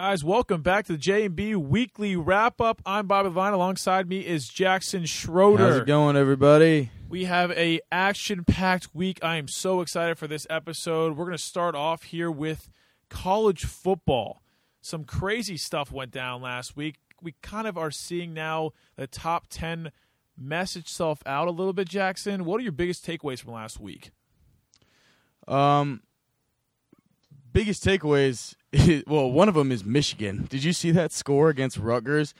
Guys, welcome back to the J&B Weekly Wrap-Up. I'm Bobby Vine. Alongside me is Jackson Schroeder. How's it going, everybody? We have a action-packed week. I am so excited for this episode. We're going to start off here with college football. Some crazy stuff went down last week. We kind of are seeing now the top 10 message itself out a little bit, Jackson. What are your biggest takeaways from last week? Um, biggest takeaways. well, one of them is Michigan. Did you see that score against Rutgers?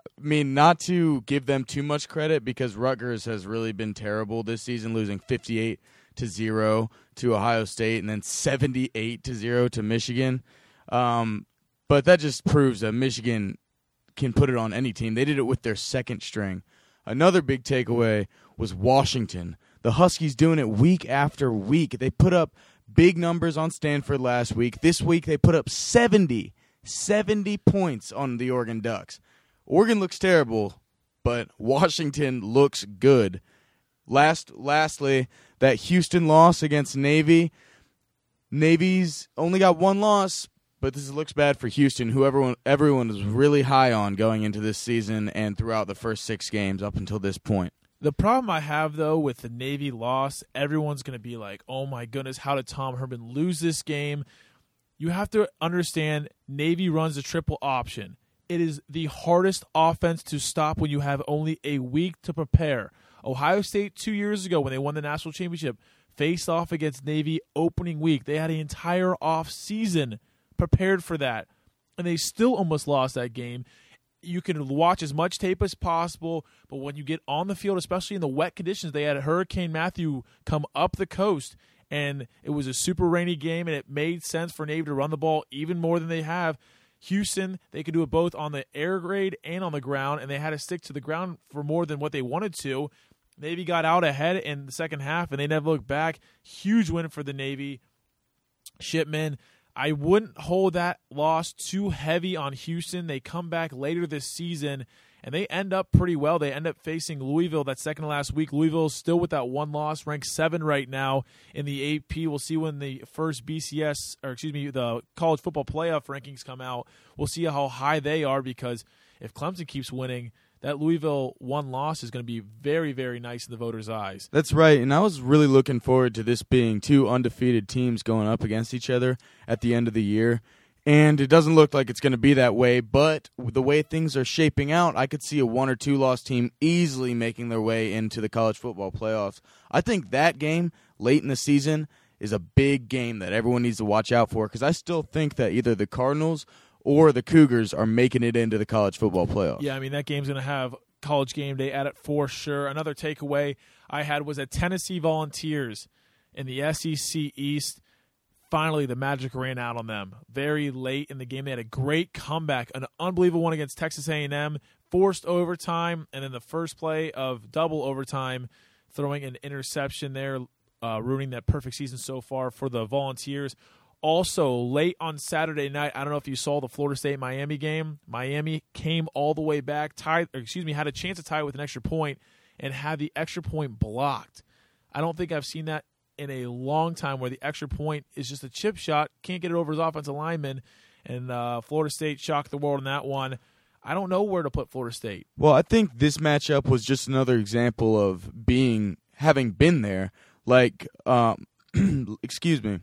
I mean, not to give them too much credit because Rutgers has really been terrible this season, losing fifty-eight to zero to Ohio State and then seventy-eight to zero to Michigan. Um, but that just proves that Michigan can put it on any team. They did it with their second string. Another big takeaway was Washington. The Huskies doing it week after week. They put up big numbers on Stanford last week. This week they put up 70, 70 points on the Oregon Ducks. Oregon looks terrible, but Washington looks good. Last lastly, that Houston loss against Navy. Navy's only got one loss, but this looks bad for Houston, who everyone everyone was really high on going into this season and throughout the first 6 games up until this point. The problem I have though with the Navy loss, everyone's going to be like, "Oh my goodness, how did Tom Herman lose this game?" You have to understand Navy runs a triple option. It is the hardest offense to stop when you have only a week to prepare. Ohio State 2 years ago when they won the national championship faced off against Navy opening week. They had an entire off season prepared for that and they still almost lost that game you can watch as much tape as possible, but when you get on the field, especially in the wet conditions, they had Hurricane Matthew come up the coast, and it was a super rainy game, and it made sense for Navy to run the ball even more than they have. Houston, they could do it both on the air grade and on the ground, and they had to stick to the ground for more than what they wanted to. Navy got out ahead in the second half, and they never looked back. Huge win for the Navy. Shipman I wouldn't hold that loss too heavy on Houston. They come back later this season and they end up pretty well. They end up facing Louisville that second last week. Louisville is still with that one loss, ranked seven right now in the AP. We'll see when the first BCS or excuse me, the college football playoff rankings come out. We'll see how high they are because if Clemson keeps winning, that Louisville one loss is going to be very, very nice in the voters' eyes. That's right. And I was really looking forward to this being two undefeated teams going up against each other at the end of the year. And it doesn't look like it's going to be that way, but the way things are shaping out, I could see a one or two loss team easily making their way into the college football playoffs. I think that game late in the season is a big game that everyone needs to watch out for because I still think that either the Cardinals or the Cougars are making it into the college football playoff. Yeah, I mean that game's going to have college game day at it for sure. Another takeaway I had was that Tennessee Volunteers in the SEC East. Finally, the magic ran out on them very late in the game. They had a great comeback, an unbelievable one against Texas A&M, forced overtime, and in the first play of double overtime, throwing an interception there, uh, ruining that perfect season so far for the Volunteers. Also, late on Saturday night, I don't know if you saw the Florida State Miami game. Miami came all the way back, tied, excuse me, had a chance to tie with an extra point and had the extra point blocked. I don't think I've seen that in a long time where the extra point is just a chip shot, can't get it over his offensive lineman, and uh, Florida State shocked the world in that one. I don't know where to put Florida State. Well, I think this matchup was just another example of being having been there. Like, um, excuse me,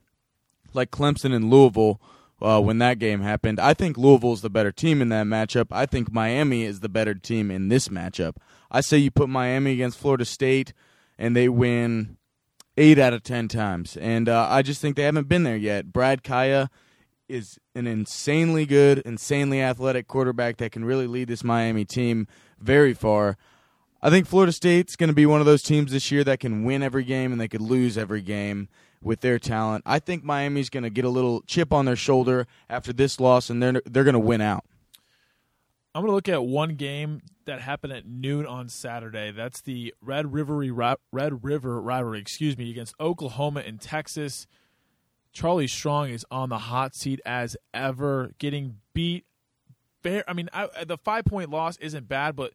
like Clemson and Louisville uh, when that game happened. I think Louisville is the better team in that matchup. I think Miami is the better team in this matchup. I say you put Miami against Florida State and they win eight out of ten times. And uh, I just think they haven't been there yet. Brad Kaaya is an insanely good, insanely athletic quarterback that can really lead this Miami team very far. I think Florida State's going to be one of those teams this year that can win every game and they could lose every game with their talent. I think Miami's going to get a little chip on their shoulder after this loss, and they're they're going to win out. I'm going to look at one game that happened at noon on Saturday. That's the Red River Red River rivalry, excuse me, against Oklahoma and Texas. Charlie Strong is on the hot seat as ever, getting beat. Fair, I mean, I, the five point loss isn't bad, but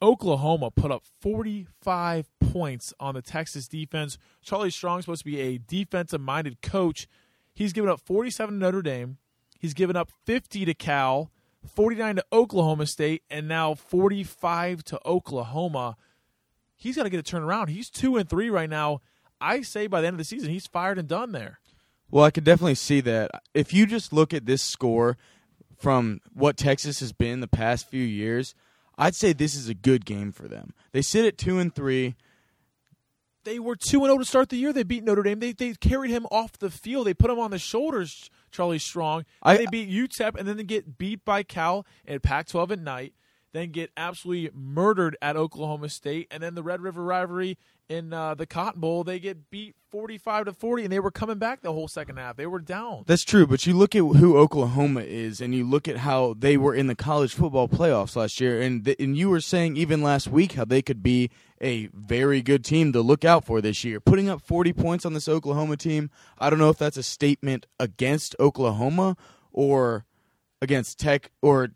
Oklahoma put up 45 points on the Texas defense. Charlie Strong's supposed to be a defensive minded coach. He's given up 47 to Notre Dame. He's given up 50 to Cal, 49 to Oklahoma State, and now 45 to Oklahoma. He's got to get a turnaround. He's two and three right now. I say by the end of the season, he's fired and done there. Well, I could definitely see that. If you just look at this score from what Texas has been the past few years, I'd say this is a good game for them. They sit at two and three. They were two and zero to start the year. They beat Notre Dame. They they carried him off the field. They put him on the shoulders. Charlie Strong. I- they beat UTEP, and then they get beat by Cal at Pac-12 at night. Then get absolutely murdered at Oklahoma State, and then the Red River rivalry in uh, the Cotton Bowl. They get beat forty-five to forty, and they were coming back the whole second half. They were down. That's true, but you look at who Oklahoma is, and you look at how they were in the college football playoffs last year, and th- and you were saying even last week how they could be a very good team to look out for this year. Putting up 40 points on this Oklahoma team, I don't know if that's a statement against Oklahoma or against Tech or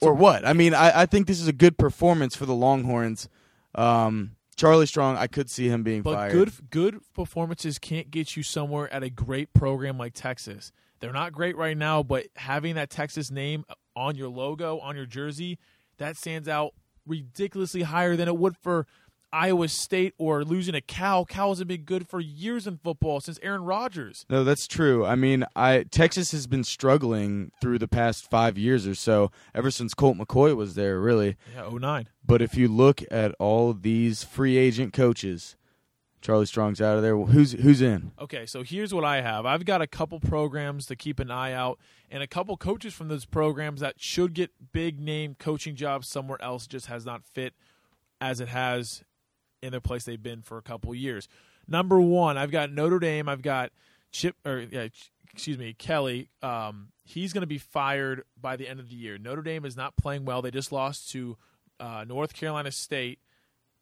or a- what. I mean, I, I think this is a good performance for the Longhorns. Um, Charlie Strong, I could see him being But fired. good good performances can't get you somewhere at a great program like Texas. They're not great right now, but having that Texas name on your logo, on your jersey, that stands out ridiculously higher than it would for Iowa State or losing a cow. Cal hasn't been good for years in football since Aaron Rodgers. No, that's true. I mean, I Texas has been struggling through the past five years or so, ever since Colt McCoy was there, really. Yeah, 09. But if you look at all these free agent coaches, Charlie Strong's out of there. Who's who's in? Okay, so here's what I have. I've got a couple programs to keep an eye out, and a couple coaches from those programs that should get big name coaching jobs somewhere else. Just has not fit as it has in the place they've been for a couple years. Number one, I've got Notre Dame. I've got Chip, or yeah, excuse me, Kelly. Um, he's going to be fired by the end of the year. Notre Dame is not playing well. They just lost to uh, North Carolina State,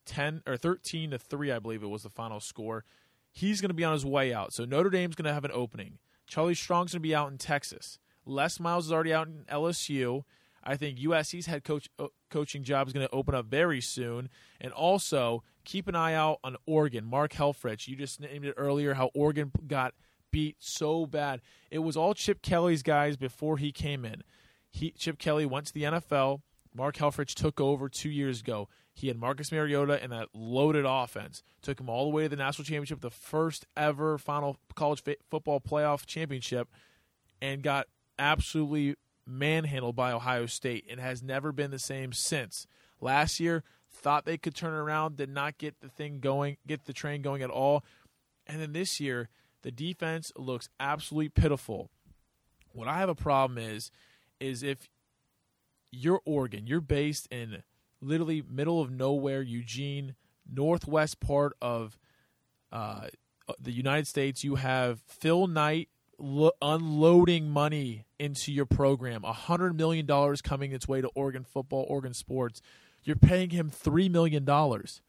ten or thirteen to three, I believe it was the final score. He's going to be on his way out. So Notre Dame's going to have an opening. Charlie Strong's going to be out in Texas. Les Miles is already out in LSU. I think USC's head coach uh, coaching job is going to open up very soon. And also keep an eye out on Oregon. Mark Helfrich, you just named it earlier. How Oregon got beat so bad. It was all Chip Kelly's guys before he came in. He Chip Kelly went to the NFL. Mark Helfrich took over two years ago. He had Marcus Mariota and that loaded offense. Took him all the way to the national championship, the first ever final college football playoff championship, and got absolutely manhandled by Ohio State and has never been the same since. Last year, thought they could turn around, did not get the thing going, get the train going at all. And then this year, the defense looks absolutely pitiful. What I have a problem is, is if you're Oregon, you're based in literally middle of nowhere, Eugene, northwest part of uh, the United States. You have Phil Knight lo- unloading money into your program. A hundred million dollars coming its way to Oregon football, Oregon sports. You're paying him three million dollars.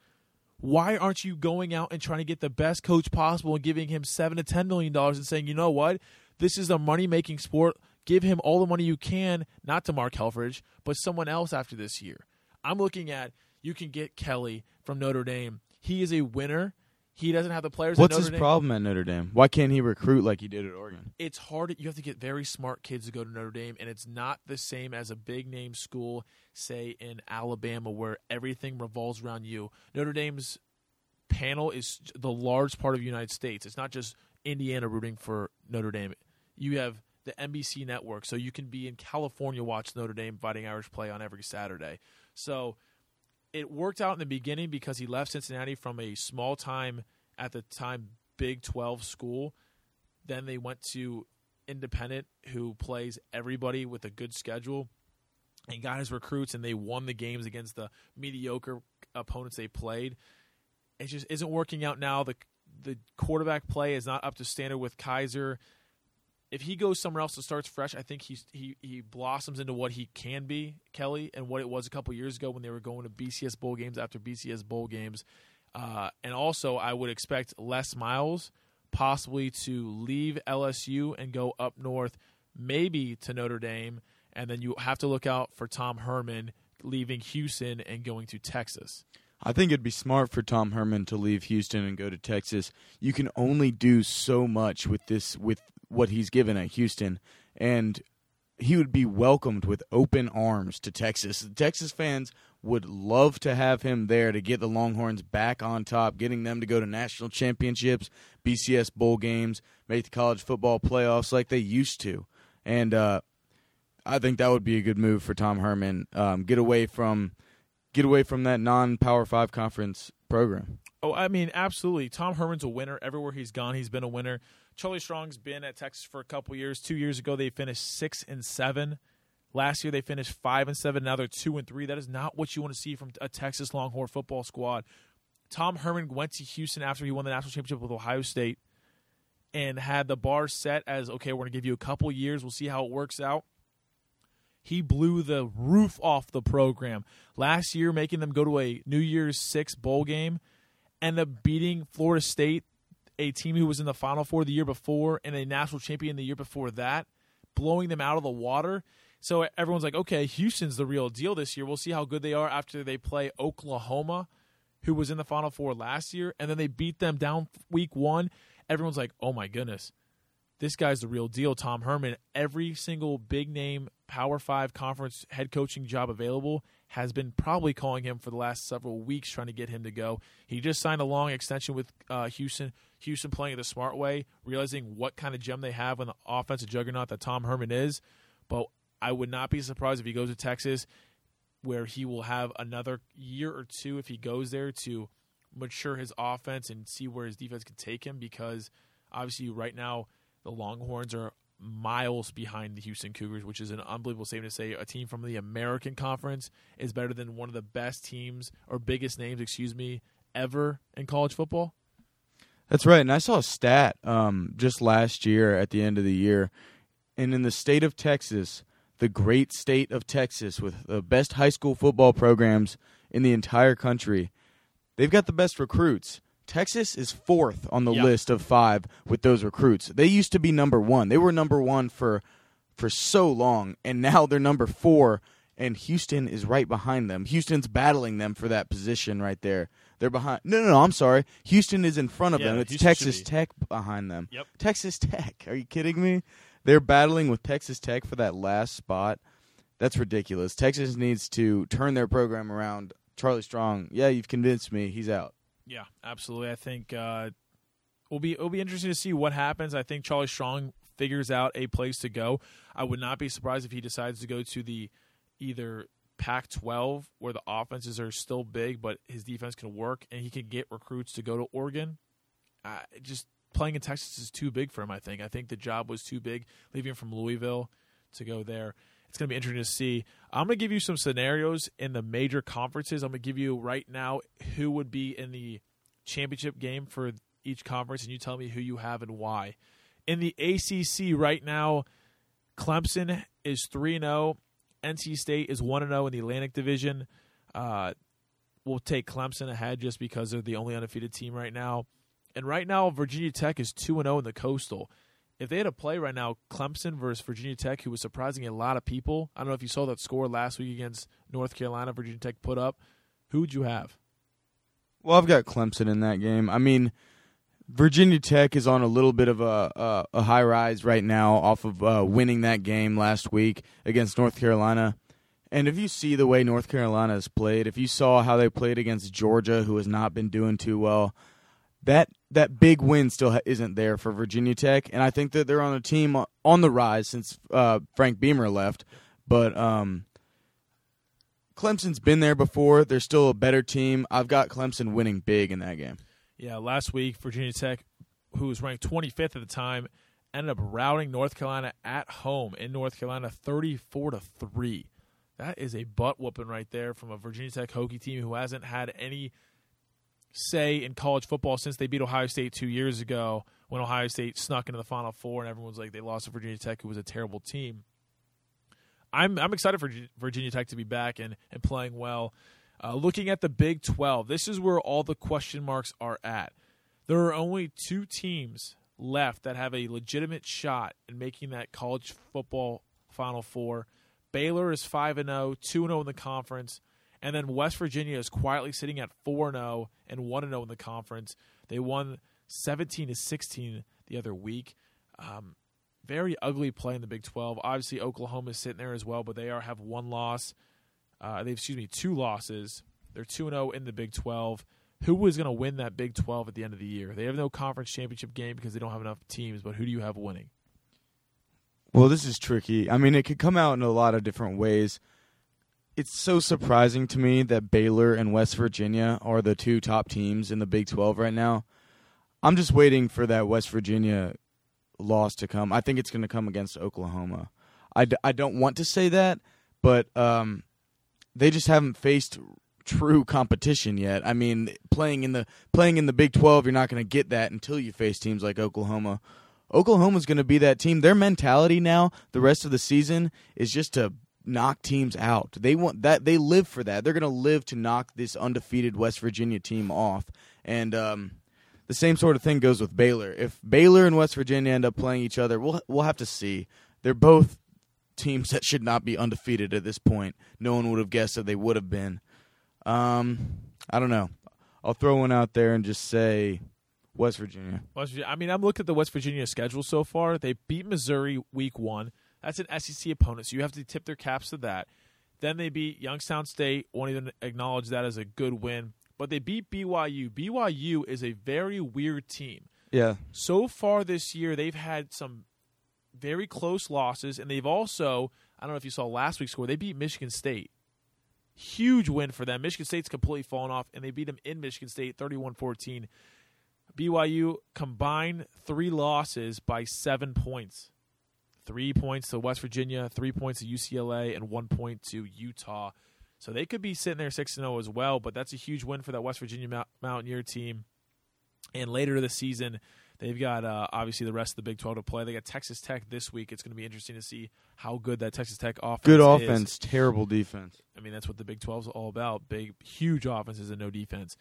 Why aren't you going out and trying to get the best coach possible and giving him seven to ten million dollars and saying, you know what, this is a money making sport. Give him all the money you can, not to Mark Helfrich, but someone else after this year. I'm looking at you can get Kelly from Notre Dame. He is a winner. He doesn't have the players. What's his Dame. problem at Notre Dame? Why can't he recruit like he did at Oregon? it's hard. You have to get very smart kids to go to Notre Dame, and it's not the same as a big name school, say in Alabama, where everything revolves around you. Notre Dame's panel is the large part of the United States. It's not just Indiana rooting for Notre Dame. You have the NBC network, so you can be in California watch Notre Dame Fighting Irish play on every Saturday. So it worked out in the beginning because he left Cincinnati from a small time at the time Big 12 school. Then they went to Independent, who plays everybody with a good schedule, and got his recruits, and they won the games against the mediocre opponents they played. It just isn't working out now. The the quarterback play is not up to standard with Kizer. If he goes somewhere else and starts fresh, I think he's, he he blossoms into what he can be, Kelly, and what it was a couple years ago when they were going to BCS bowl games after BCS bowl games. Uh, and also, I would expect Les Miles possibly to leave LSU and go up north, maybe to Notre Dame, and then you have to look out for Tom Herman leaving Houston and going to Texas. I think it'd be smart for Tom Herman to leave Houston and go to Texas. You can only do so much with this with what he's given at Houston, and he would be welcomed with open arms to Texas. The Texas fans would love to have him there to get the Longhorns back on top, getting them to go to national championships, BCS bowl games, make the college football playoffs like they used to. And uh, I think that would be a good move for Tom Herman. Um, get away from get away from that non-power five conference program. Oh, I mean, absolutely. Tom Herman's a winner. Everywhere he's gone, he's been a winner. Charlie Strong's been at Texas for a couple years. Two years ago, they finished six and seven. Last year, they finished five and seven. Now they're two and three. That is not what you want to see from a Texas Longhorn football squad. Tom Herman went to Houston after he won the national championship with Ohio State and had the bar set as okay, we're going to give you a couple years. We'll see how it works out. He blew the roof off the program last year, making them go to a New Year's Six bowl game, end up beating Florida State, a team who was in the Final Four the year before and a national champion the year before that, blowing them out of the water. So everyone's like, okay, Houston's the real deal this year. We'll see how good they are after they play Oklahoma, who was in the Final Four last year, and then they beat them down week one. Everyone's like, oh my goodness this guy's the real deal, Tom Herman. Every single big name Power Five conference head coaching job available has been probably calling him for the last several weeks, trying to get him to go. He just signed a long extension with uh, Houston. Houston playing it the smart way, realizing what kind of gem they have on the offensive juggernaut that Tom Herman is. But I would not be surprised if he goes to Texas, where he will have another year or two if he goes there to mature his offense and see where his defense can take him. Because obviously, right now the Longhorns are miles behind the Houston Cougars, which is an unbelievable statement to say. A team from the American Conference is better than one of the best teams or biggest names, excuse me, ever in college football. That's right. And I saw a stat um, just last year at the end of the year. And in the state of Texas, the great state of Texas, with the best high school football programs in the entire country, they've got the best recruits. Texas is fourth on the Yeah. list of five with those recruits. They used to be number one. They were number one for for so long, and now they're number four. And Houston is right behind them. Houston's battling them for that position right there. They're behind. No, no, no. I'm sorry. Houston is in front of Yeah, them. It's Houston Texas be. Tech behind them. Yep. Texas Tech. Are you kidding me? They're battling with Texas Tech for that last spot. That's ridiculous. Texas needs to turn their program around. Charlie Strong. Yeah, you've convinced me. He's out. Yeah, absolutely. I think uh, will be it'll be interesting to see what happens. I think Charlie Strong figures out a place to go. I would not be surprised if he decides to go to the either Pac-12 where the offenses are still big, but his defense can work and he can get recruits to go to Oregon. Just playing in Texas is too big for him. I think. I think the job was too big leaving from Louisville to go there. It's going to be interesting to see. I'm going to give you some scenarios in the major conferences. I'm going to give you right now who would be in the championship game for each conference, and you tell me who you have and why. In the ACC right now, Clemson is 3 0. NC State is 1 0 in the Atlantic Division. Uh, we'll take Clemson ahead just because they're the only undefeated team right now. And right now, Virginia Tech is 2 0 in the Coastal. If they had a play right now, Clemson versus Virginia Tech, who was surprising a lot of people, I don't know if you saw that score last week against North Carolina, Virginia Tech put up. Who would you have? Well, I've got Clemson in that game. I mean, Virginia Tech is on a little bit of a a, a high rise right now off of uh, winning that game last week against North Carolina. And if you see the way North Carolina has played, if you saw how they played against Georgia, who has not been doing too well, that that big win still ha- isn't there for Virginia Tech. And I think that they're on a team on the rise since uh, Frank Beamer left. But um, Clemson's been there before. They're still a better team. I've got Clemson winning big in that game. Yeah, last week Virginia Tech, who was ranked 25th at the time, ended up routing North Carolina at home in North Carolina 34 to 3. That is a butt whooping right there from a Virginia Tech Hokie team who hasn't had any say in college football since they beat Ohio State 2 years ago when Ohio State snuck into the final 4 and everyone's like they lost to Virginia Tech who was a terrible team. I'm I'm excited for Virginia Tech to be back and, and playing well. Uh, looking at the Big 12, this is where all the question marks are at. There are only two teams left that have a legitimate shot in making that college football Final Four. Baylor is 5 and 0, 2 and 0 in the conference, and then West Virginia is quietly sitting at 4 and 0 and 1 and 0 in the conference. They won 17 to 16 the other week. Um, very ugly play in the Big 12. Obviously, Oklahoma is sitting there as well, but they are have one loss. Uh, they excuse me, two losses. They're two and zero in the Big 12. Who was going to win that Big 12 at the end of the year? They have no conference championship game because they don't have enough teams. But who do you have winning? Well, this is tricky. I mean, it could come out in a lot of different ways. It's so surprising to me that Baylor and West Virginia are the two top teams in the Big 12 right now. I'm just waiting for that West Virginia loss to come. I think it's going to come against Oklahoma. I d- I don't want to say that, but um, they just haven't faced true competition yet. I mean, playing in the playing in the Big 12, you're not going to get that until you face teams like Oklahoma. Oklahoma's going to be that team. Their mentality now, the rest of the season, is just to knock teams out. They want that. They live for that. They're going to live to knock this undefeated West Virginia team off. And um, the same sort of thing goes with Baylor. If Baylor and West Virginia end up playing each other, we'll we'll have to see. They're both teams that should not be undefeated at this point. No one would have guessed that they would have been. Um, I don't know. I'll throw one out there and just say West Virginia. West Virginia. I mean, I'm looking at the West Virginia schedule so far. They beat Missouri week one. That's an SEC opponent, so you have to tip their caps to that. Then they beat Youngstown State. Won't even acknowledge that as a good win. But they beat BYU. BYU is a very weird team. Yeah. So far this year, they've had some very close losses, and they've also, I don't know if you saw last week's score, they beat Michigan State. Huge win for them. Michigan State's completely fallen off, and they beat them in Michigan State 31 14. BYU combined three losses by seven points. Three points to West Virginia, three points to UCLA, and one point to Utah. So they could be sitting there 6 0 as well, but that's a huge win for that West Virginia Mountaineer team. And later this season, they've got uh, obviously the rest of the Big 12 to play. They got Texas Tech this week. It's going to be interesting to see how good that Texas Tech offense is. Good is. offense, terrible defense. I mean, that's what the Big 12 is all about big, huge offenses and no defense.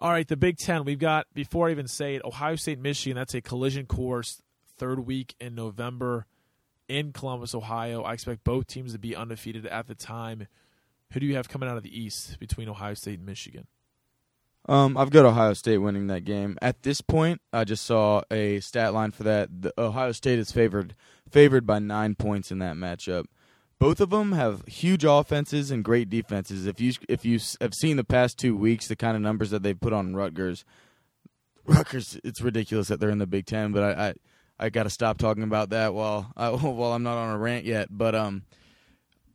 All right, the Big Ten. We've got, before I even say it, Ohio State, Michigan. That's a collision course, third week in November in Columbus, Ohio. I expect both teams to be undefeated at the time. Who do you have coming out of the East between Ohio State and Michigan? Um, I've got Ohio State winning that game. At this point, I just saw a stat line for that. The Ohio State is favored favored by nine points in that matchup. Both of them have huge offenses and great defenses. If you if you have seen the past two weeks, the kind of numbers that they've put on Rutgers, Rutgers, it's ridiculous that they're in the Big Ten. But I I, I got to stop talking about that while I, while I'm not on a rant yet. But um,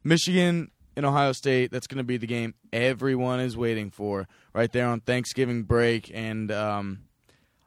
Michigan and Ohio State, that's going to be the game everyone is waiting for right there on Thanksgiving break, and um,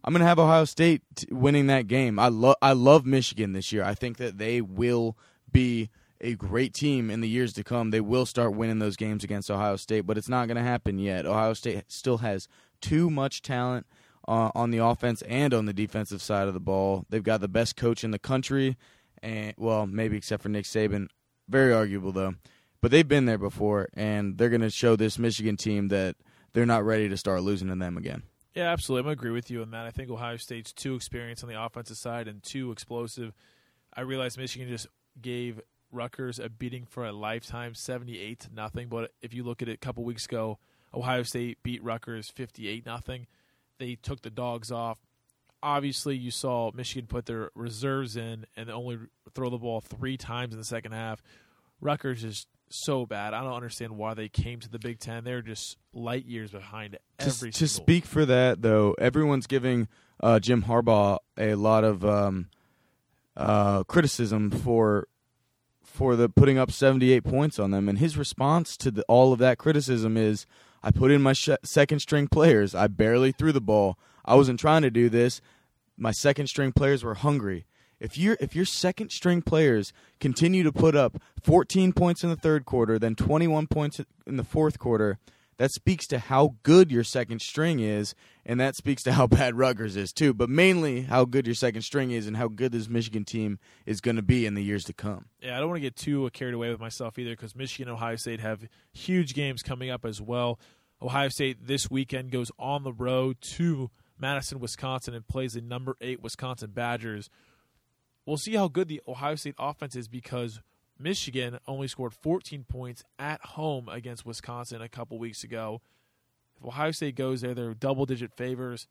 I'm going to have Ohio State t- winning that game. I love I love Michigan this year. I think that they will be a great team in the years to come. They will start winning those games against Ohio State, but it's not going to happen yet. Ohio State still has too much talent uh, on the offense and on the defensive side of the ball. They've got the best coach in the country, and well, maybe except for Nick Saban. Very arguable though, but they've been there before, and they're going to show this Michigan team that they're not ready to start losing to them again. Yeah, absolutely. I'm agree with you on that. I think Ohio State's too experienced on the offensive side and too explosive. I realize Michigan just gave Rutgers a beating for a lifetime, 78 to nothing. But if you look at it a couple weeks ago, Ohio State beat Rutgers 58 nothing. They took the dogs off. Obviously, you saw Michigan put their reserves in and only throw the ball three times in the second half. Rutgers is so bad. I don't understand why they came to the Big Ten. They're just light years behind every. To, to speak for that, though, everyone's giving uh, Jim Harbaugh a lot of um, uh, criticism for for the putting up 78 points on them, and his response to the, all of that criticism is, "I put in my sh- second string players. I barely threw the ball. I wasn't trying to do this. My second string players were hungry." If your if your second string players continue to put up 14 points in the third quarter, then 21 points in the fourth quarter, that speaks to how good your second string is, and that speaks to how bad Rutgers is too. But mainly how good your second string is, and how good this Michigan team is going to be in the years to come. Yeah, I don't want to get too carried away with myself either, because Michigan Ohio State have huge games coming up as well. Ohio State this weekend goes on the road to Madison, Wisconsin, and plays the number eight Wisconsin Badgers we'll see how good the Ohio State offense is because Michigan only scored 14 points at home against Wisconsin a couple weeks ago. If Ohio State goes there, they're double digit favors.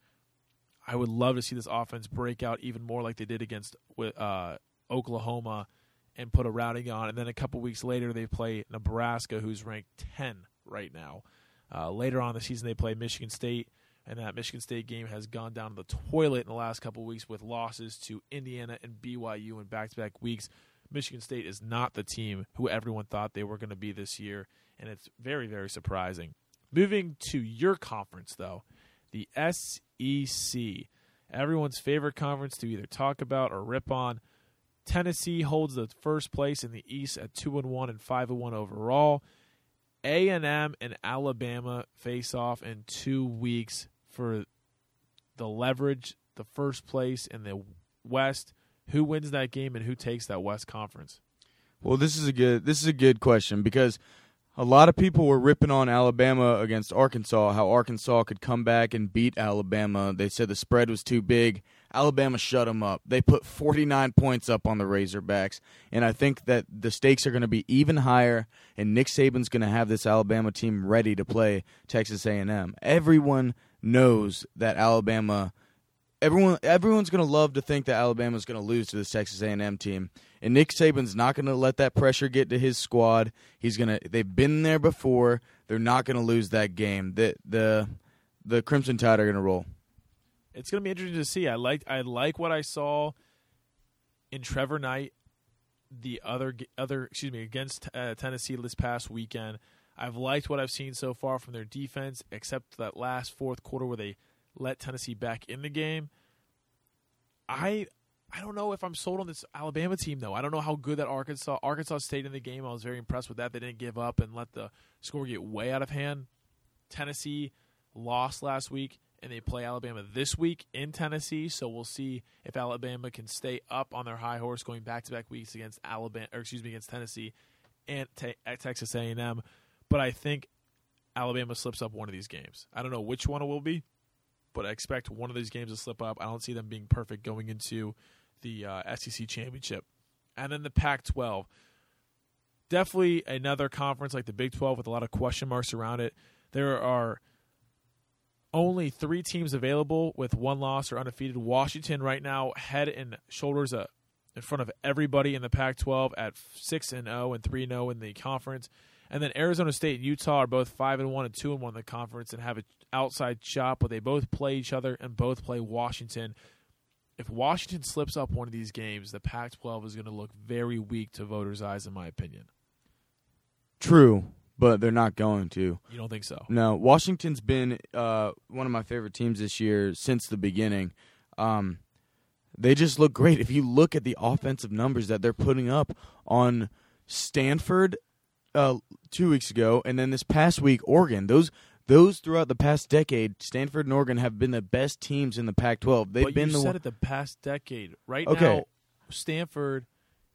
I would love to see this offense break out even more like they did against uh, Oklahoma and put a routing on. And then a couple weeks later, they play Nebraska, who's ranked 10 right now. Uh, later on the season, they play Michigan State, and that Michigan State game has gone down the toilet in the last couple weeks with losses to Indiana and BYU in back to back weeks. Michigan State is not the team who everyone thought they were going to be this year, and it's very, very surprising. Moving to your conference, though, the SEC, everyone's favorite conference to either talk about or rip on. Tennessee holds the first place in the East at two and one and five and one overall. A and Alabama face off in two weeks for the leverage, the first place in the West. Who wins that game and who takes that West Conference? Well, this is a good this is a good question because a lot of people were ripping on Alabama against Arkansas, how Arkansas could come back and beat Alabama. They said the spread was too big. Alabama shut them up. They put 49 points up on the Razorbacks, and I think that the stakes are going to be even higher. And Nick Saban's going to have this Alabama team ready to play Texas A&M. Everyone knows that Alabama. Everyone, everyone's going to love to think that Alabama's going to lose to this Texas A&M team, and Nick Saban's not going to let that pressure get to his squad. He's going to. They've been there before. They're not going to lose that game. The the the Crimson Tide are going to roll. It's going to be interesting to see. I like I like what I saw in Trevor Knight, the other other excuse me against uh, Tennessee this past weekend. I've liked what I've seen so far from their defense, except that last fourth quarter where they let Tennessee back in the game. I I don't know if I'm sold on this Alabama team though. I don't know how good that Arkansas Arkansas stayed in the game. I was very impressed with that. They didn't give up and let the score get way out of hand. Tennessee lost last week and they play Alabama this week in Tennessee, so we'll see if Alabama can stay up on their high horse going back to back weeks against Alabama or excuse me against Tennessee and Texas A&M. But I think Alabama slips up one of these games. I don't know which one it will be, but I expect one of these games to slip up. I don't see them being perfect going into the uh, SEC championship. And then the Pac 12. Definitely another conference like the Big 12 with a lot of question marks around it. There are only three teams available with one loss or undefeated. Washington right now head and shoulders in front of everybody in the Pac-12 at six and zero and 3 0 in the conference. And then Arizona State and Utah are both five and one and two and one in the conference and have an outside shot, but they both play each other and both play Washington. If Washington slips up one of these games, the Pac-12 is going to look very weak to voters' eyes, in my opinion. True, but they're not going to. You don't think so? No, Washington's been uh, one of my favorite teams this year since the beginning. Um, they just look great. If you look at the offensive numbers that they're putting up on Stanford uh, two weeks ago, and then this past week, Oregon. Those those throughout the past decade, Stanford and Oregon have been the best teams in the Pac-12. They've but been you the said one- it the past decade. Right Okay. now, Stanford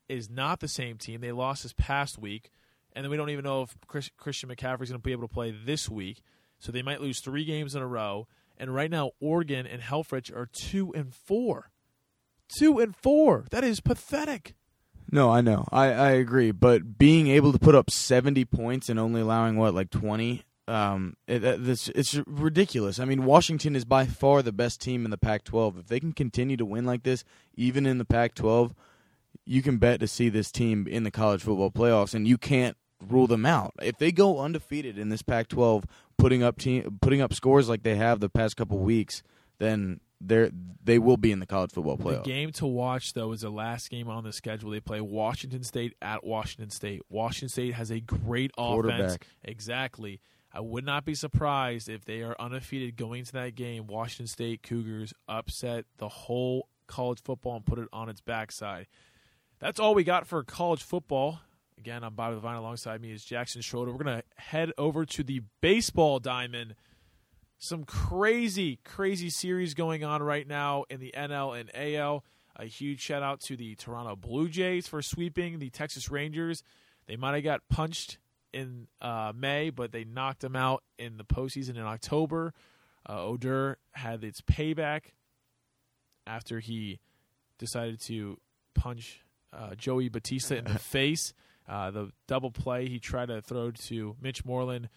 is not the same team. They lost this past week, and then we don't even know if Chris, Christian McCaffrey's going to be able to play this week. So they might lose three games in a row. And right now, Oregon and Helfrich are two and four. Two and four. That is pathetic. No, I know. I, I agree. But being able to put up 70 points and only allowing, what, like 20? Um, it, it- it's, it's ridiculous. I mean, Washington is by far the best team in the Pac 12. If they can continue to win like this, even in the Pac 12, you can bet to see this team in the college football playoffs, and you can't rule them out. If they go undefeated in this Pac 12, putting up team, putting up scores like they have the past couple weeks, then they're, they will be in the college football The playoff. game to watch, though, is the last game on the schedule. They play Washington State at Washington State. Washington State has a great offense. Exactly. I would not be surprised if they are undefeated going to that game. Washington State Cougars upset the whole college football and put it on its backside. That's all we got for college football. Again, I'm Bobby Levine. Alongside me is Jackson Schroeder. We're going to head over to the baseball diamond some crazy, crazy series going on right now in the NL and AL. A huge shout out to the Toronto Blue Jays for sweeping the Texas Rangers. They might have got punched in uh, May, but they knocked them out in the postseason in October. Uh, Odor had its payback after he decided to punch uh, Joey Bautista in the face. Uh, the double play he tried to throw to Mitch Moreland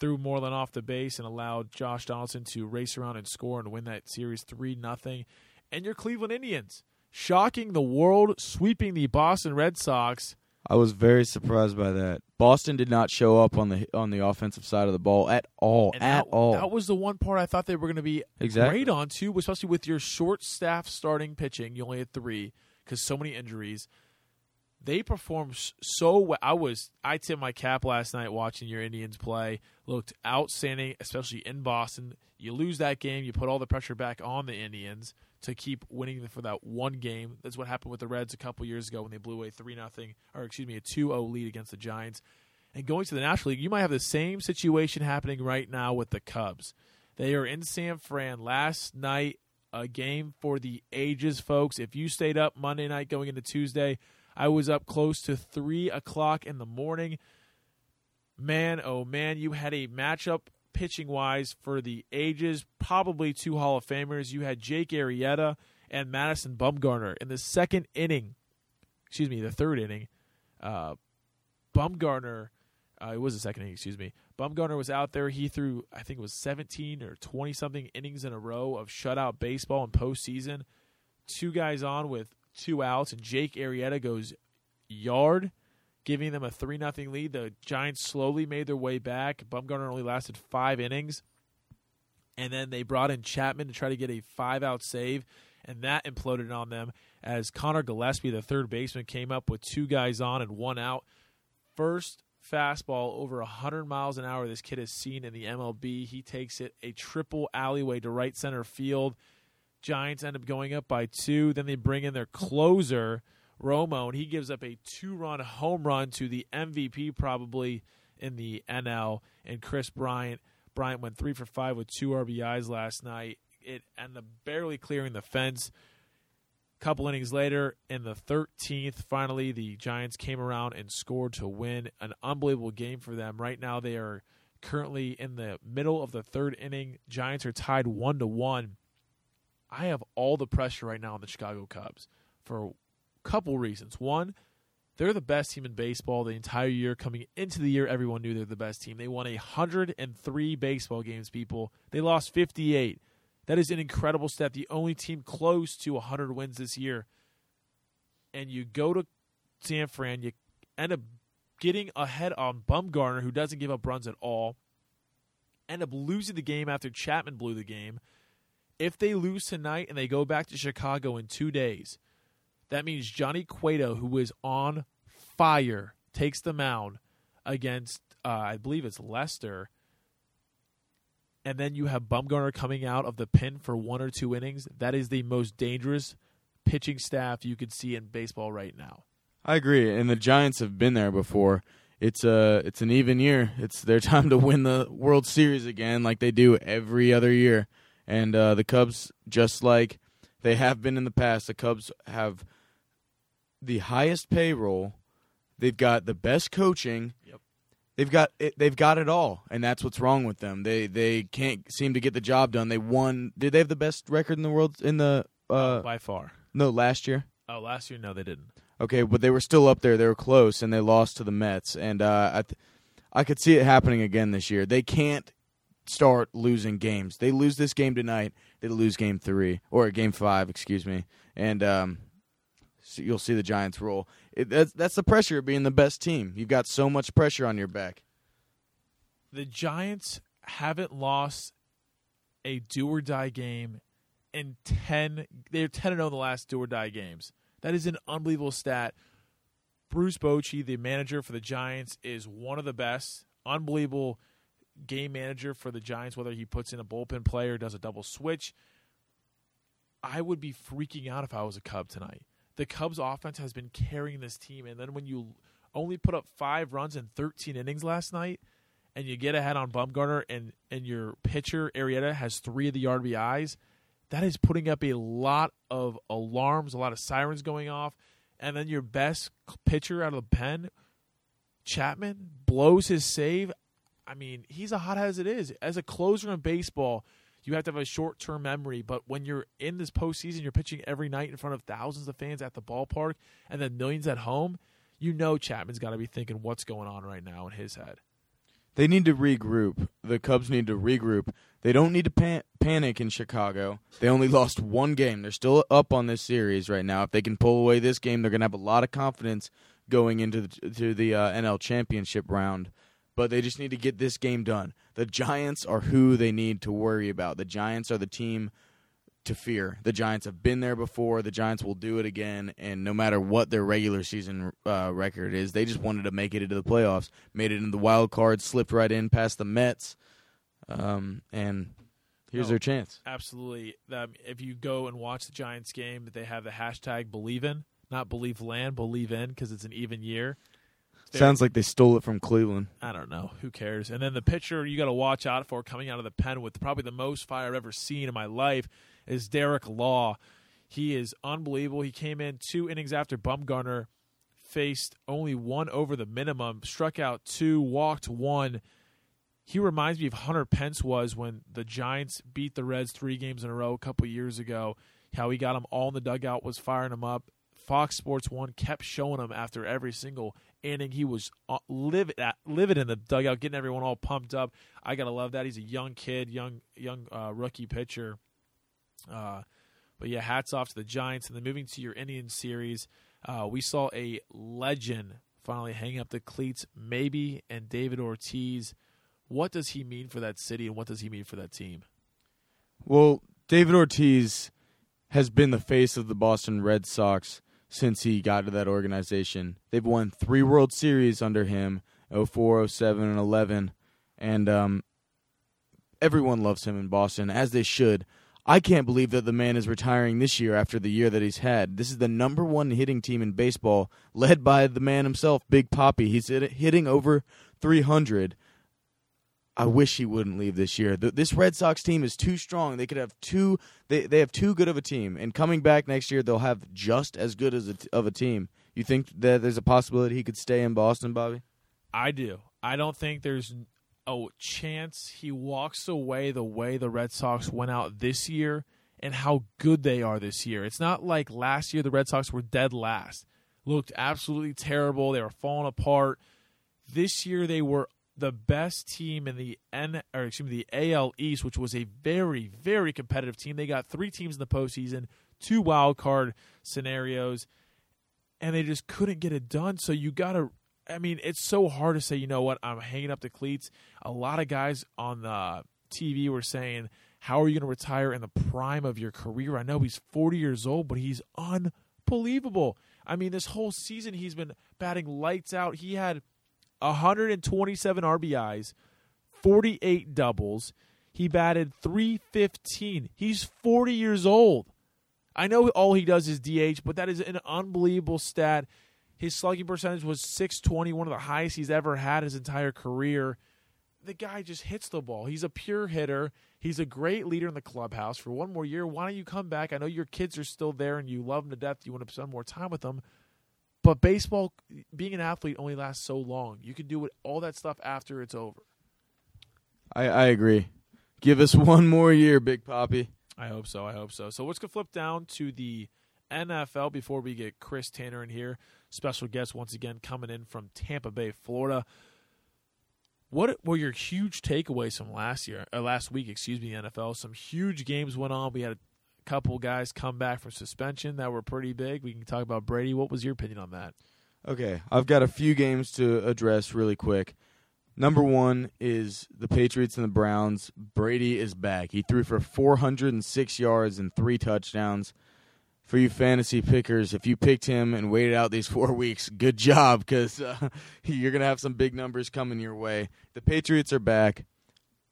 threw Moreland off the base and allowed Josh Donaldson to race around and score and win that series three nothing. And your Cleveland Indians, shocking the world, sweeping the Boston Red Sox. I was very surprised by that. Boston did not show up on the on the offensive side of the ball at all. And at that, all. That was the one part I thought they were going to be Exactly. great on too, especially with your short staff starting pitching. You only had three because so many injuries. They performed so well. I was I tipped my cap last night watching your Indians play. Looked outstanding, especially in Boston. You lose that game, you put all the pressure back on the Indians to keep winning for that one game. That's what happened with the Reds a couple years ago when they blew away three nothing, or excuse me, a 2-0 lead against the Giants. And going to the National League, you might have the same situation happening right now with the Cubs. They are in San Fran last night, a game for the ages, folks. If you stayed up Monday night going into Tuesday, I was up close to three o'clock in the morning. Man, oh man, you had a matchup pitching wise for the ages. Probably two Hall of Famers. You had Jake Arrieta and Madison Bumgarner in the second inning. Excuse me, the third inning. Uh, Bumgarner, uh, it was the second inning. Excuse me. Bumgarner was out there. He threw, I think it was 17 or 20 something innings in a row of shutout baseball in postseason. Two guys on with two outs, and Jake Arrieta goes yard, giving them a three nothing lead. The Giants slowly made their way back. Bumgarner only lasted five innings, and then they brought in Chapman to try to get a five out save, and that imploded on them as Conor Gillaspie, the third baseman, came up with two guys on and one out. First fastball over 100 miles an hour this kid has seen in the MLB. He takes it a triple alleyway to right center field. Giants end up going up by two. Then they bring in their closer, Romo, and he gives up a two run home run to the MVP probably in the NL. And Kris Bryant. Bryant went three for five with two RBIs last night. It ended up barely clearing the fence. Couple innings later, in the 13th, finally the Giants came around and scored to win. An unbelievable game for them. Right now, they are currently in the middle of the third inning. Giants are tied one to one. I have all the pressure right now on the Chicago Cubs for a couple reasons. One, they're the best team in baseball the entire year. Coming into the year, everyone knew they're the best team. They won 103 baseball games, people. They lost 58. That is an incredible stat. The only team close to 100 wins this year. And you go to San Fran, you end up getting ahead on Bumgarner, who doesn't give up runs at all. End up losing the game after Chapman blew the game. If they lose tonight and they go back to Chicago in two days, that means Johnny Cueto, who is on fire, takes the mound against, uh, I believe it's Lester. And then you have Bumgarner coming out of the pin for one or two innings. That is the most dangerous pitching staff you could see in baseball right now. I agree, and the Giants have been there before. It's a it's an even year. It's their time to win the World Series again, like they do every other year. And uh, the Cubs, just like they have been in the past, the Cubs have the highest payroll. They've got the best coaching. Yep. They've got it, they've got it all, and that's what's wrong with them. They they can't seem to get the job done. They won. Did they have the best record in the world in the uh, by far. no last year? Oh, last year, no, they didn't. Okay, but they were still up there. They were close, and they lost to the Mets. And uh, I, th- I could see it happening again this year. They can't start losing games. They lose this game tonight, they lose game three or game five, excuse me, and um, so you'll see the Giants roll. It, that's that's the pressure of being the best team. You've got so much pressure on your back. The Giants haven't lost a do or die game in 10 they're 10 and 0 in the last do or die games. That is an unbelievable stat. Bruce Bochy, the manager for the Giants, is one of the best. Unbelievable game manager for the Giants, whether he puts in a bullpen player or does a double switch. I would be freaking out if I was a Cub tonight. The Cubs offense has been carrying this team, and then when you only put up five runs in 13 innings last night, and you get ahead on Bumgarner, and and your pitcher Arrieta has three of the RBIs, that is putting up a lot of alarms, a lot of sirens going off, and then your best pitcher out of the pen, Chapman, blows his save. I mean, he's a hot as it is. As a closer in baseball, you have to have a short term memory. But when you're in this postseason, you're pitching every night in front of thousands of fans at the ballpark and then millions at home. You know Chapman's got to be thinking what's going on right now in his head. They need to regroup. The Cubs need to regroup. They don't need to pan- panic in Chicago. They only lost one game. They're still up on this series right now. If they can pull away this game, they're going to have a lot of confidence going into the, to the uh, NL Championship round. But they just need to get this game done. The Giants are who they need to worry about. The Giants are the team to fear. The Giants have been there before. The Giants will do it again. And no matter what their regular season uh, record is, they just wanted to make it into the playoffs. Made it into the wild card, slipped right in past the Mets, um, and here's No. their chance. Absolutely. Um, if you go and watch the Giants game, they have the hashtag believe in, not believe land, believe in, because it's an even year. Very- Sounds like they stole it from Cleveland. I don't know. Who cares? And then the pitcher you got to watch out for coming out of the pen with probably the most fire I've ever seen in my life is Derek Law. He is unbelievable. He came in two innings after Bumgarner faced only one over the minimum, struck out two, walked one. He reminds me of Hunter Pence was when the Giants beat the Reds three games in a row a couple years ago. How he got them all in the dugout, was firing them up. Fox Sports One kept showing him after every single inning. He was uh, livid, livid in the dugout, getting everyone all pumped up. I gotta love that. He's a young kid, young young uh, rookie pitcher. Uh, but yeah, hats off to the Giants. And then moving to your Indian series, uh, we saw a legend finally hang up the cleats, maybe, and David Ortiz. What does he mean for that city, and what does he mean for that team? Well, David Ortiz has been the face of the Boston Red Sox since he got to that organization. They've won three World Series under him 04, 07, and 11. And um, everyone loves him in Boston, as they should. I can't believe that the man is retiring this year after the year that he's had. This is the number one hitting team in baseball, led by the man himself, Big Papi. He's hitting over 300. I wish he wouldn't leave this year. Th this Red Sox team is too strong. They could have two. They they have too good of a team, and coming back next year, they'll have just as good as a of a team. You think that there's a possibility he could stay in Boston, Bobby? I do. I don't think there's a chance he walks away the way the Red Sox went out this year and how good they are this year. It's not like last year the Red Sox were dead last. Looked absolutely terrible. They were falling apart. This year they were the best team in the N or excuse me the AL East, which was a very very competitive team. They got three teams in the postseason, two wild card scenarios, and they just couldn't get it done. So you got to. I mean, it's so hard to say. You know what? I'm hanging up the cleats. A lot of guys on the TV were saying, "How are you going to retire in the prime of your career?" I know he's 40 years old, but he's unbelievable. I mean, this whole season he's been batting lights out. He had 127 RBIs, 48 doubles. He batted 315. He's 40 years old. I know all he does is DH, but that is an unbelievable stat. His slugging percentage was 620, one of the highest he's ever had his entire career. The guy just hits the ball. He's a pure hitter. He's a great leader in the clubhouse. For one more year, why don't you come back? I know your kids are still there and you love them to death. You want to spend more time with them. But baseball, being an athlete, only lasts so long. You can do it, all that stuff after it's over. I, I agree. Give us one more year, Big Papi. I hope so. I hope so. So let's go flip down to the NFL before we get Chris Tanner in here. Special guest once again coming in from Tampa Bay, Florida. What were your huge takeaways from last year, uh, last week? Excuse me, NFL. Some huge games went on. We had a couple guys come back from suspension that were pretty big. We can talk about Brady. What was your opinion on that? Okay, I've got a few games to address really quick. Number one is the Patriots and the Browns. Brady is back. He threw for 406 yards and three touchdowns. For you fantasy pickers, if you picked him and waited out these four weeks, good job because uh, you're going to have some big numbers coming your way. The Patriots are back.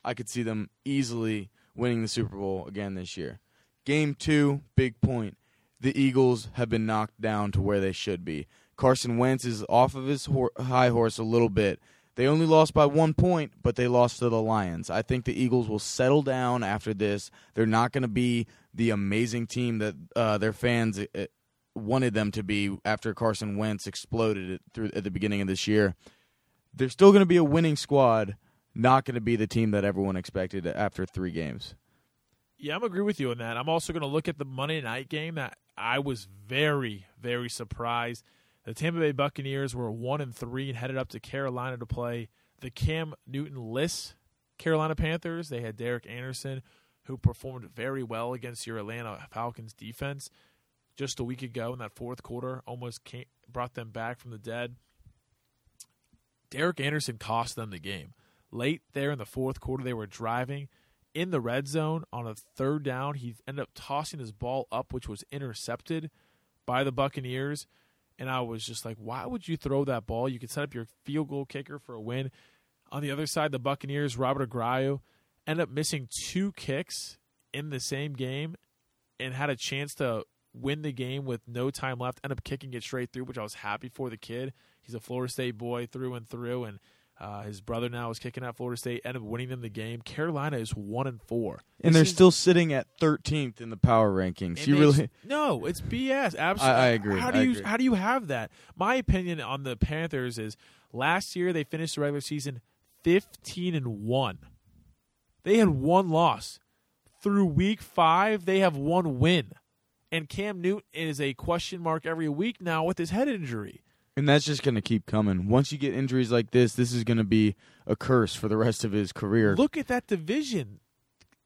I could see them easily winning the Super Bowl again this year. Game two, big point. The Eagles have been knocked down to where they should be. Carson Wentz is off of his hor- high horse a little bit. They only lost by one point, but they lost to the Lions. I think the Eagles will settle down after this. They're not going to be the amazing team that uh, their fans uh, wanted them to be after Carson Wentz exploded through at the beginning of this year. They're still going to be a winning squad, not going to be the team that everyone expected after three games. Yeah, I'm agree with you on that. I'm also going to look at the Monday night game that I was very, very surprised. The Tampa Bay Buccaneers were one and three and headed up to Carolina to play the Cam Newton list Carolina Panthers. They had Derek Anderson, who performed very well against your Atlanta Falcons defense just a week ago in that fourth quarter, almost came, brought them back from the dead. Derek Anderson cost them the game. Late there in the fourth quarter, they were driving in the red zone on a third down. He ended up tossing his ball up, which was intercepted by the Buccaneers. And I was just like, why would you throw that ball? You could set up your field goal kicker for a win. On the other side, the Buccaneers, Robert Aguayo, ended up missing two kicks in the same game and had a chance to win the game with no time left. Ended up kicking it straight through, which I was happy for the kid. He's a Florida State boy through and through, and uh, his brother now is kicking out Florida State. Ended up winning them the game. Carolina is one and four, and This they're is- still sitting at 13th in the power rankings. and You really no, it's BS. Absolutely, I- I agree. How do I you agree. how do you have that? My opinion on the Panthers is last year they finished the regular season fifteen and one. They had one loss. Through week five, they have one win. And Cam Newton is a question mark every week now with his head injury. And that's just going to keep coming. Once you get injuries like this, this is going to be a curse for the rest of his career. Look at that division.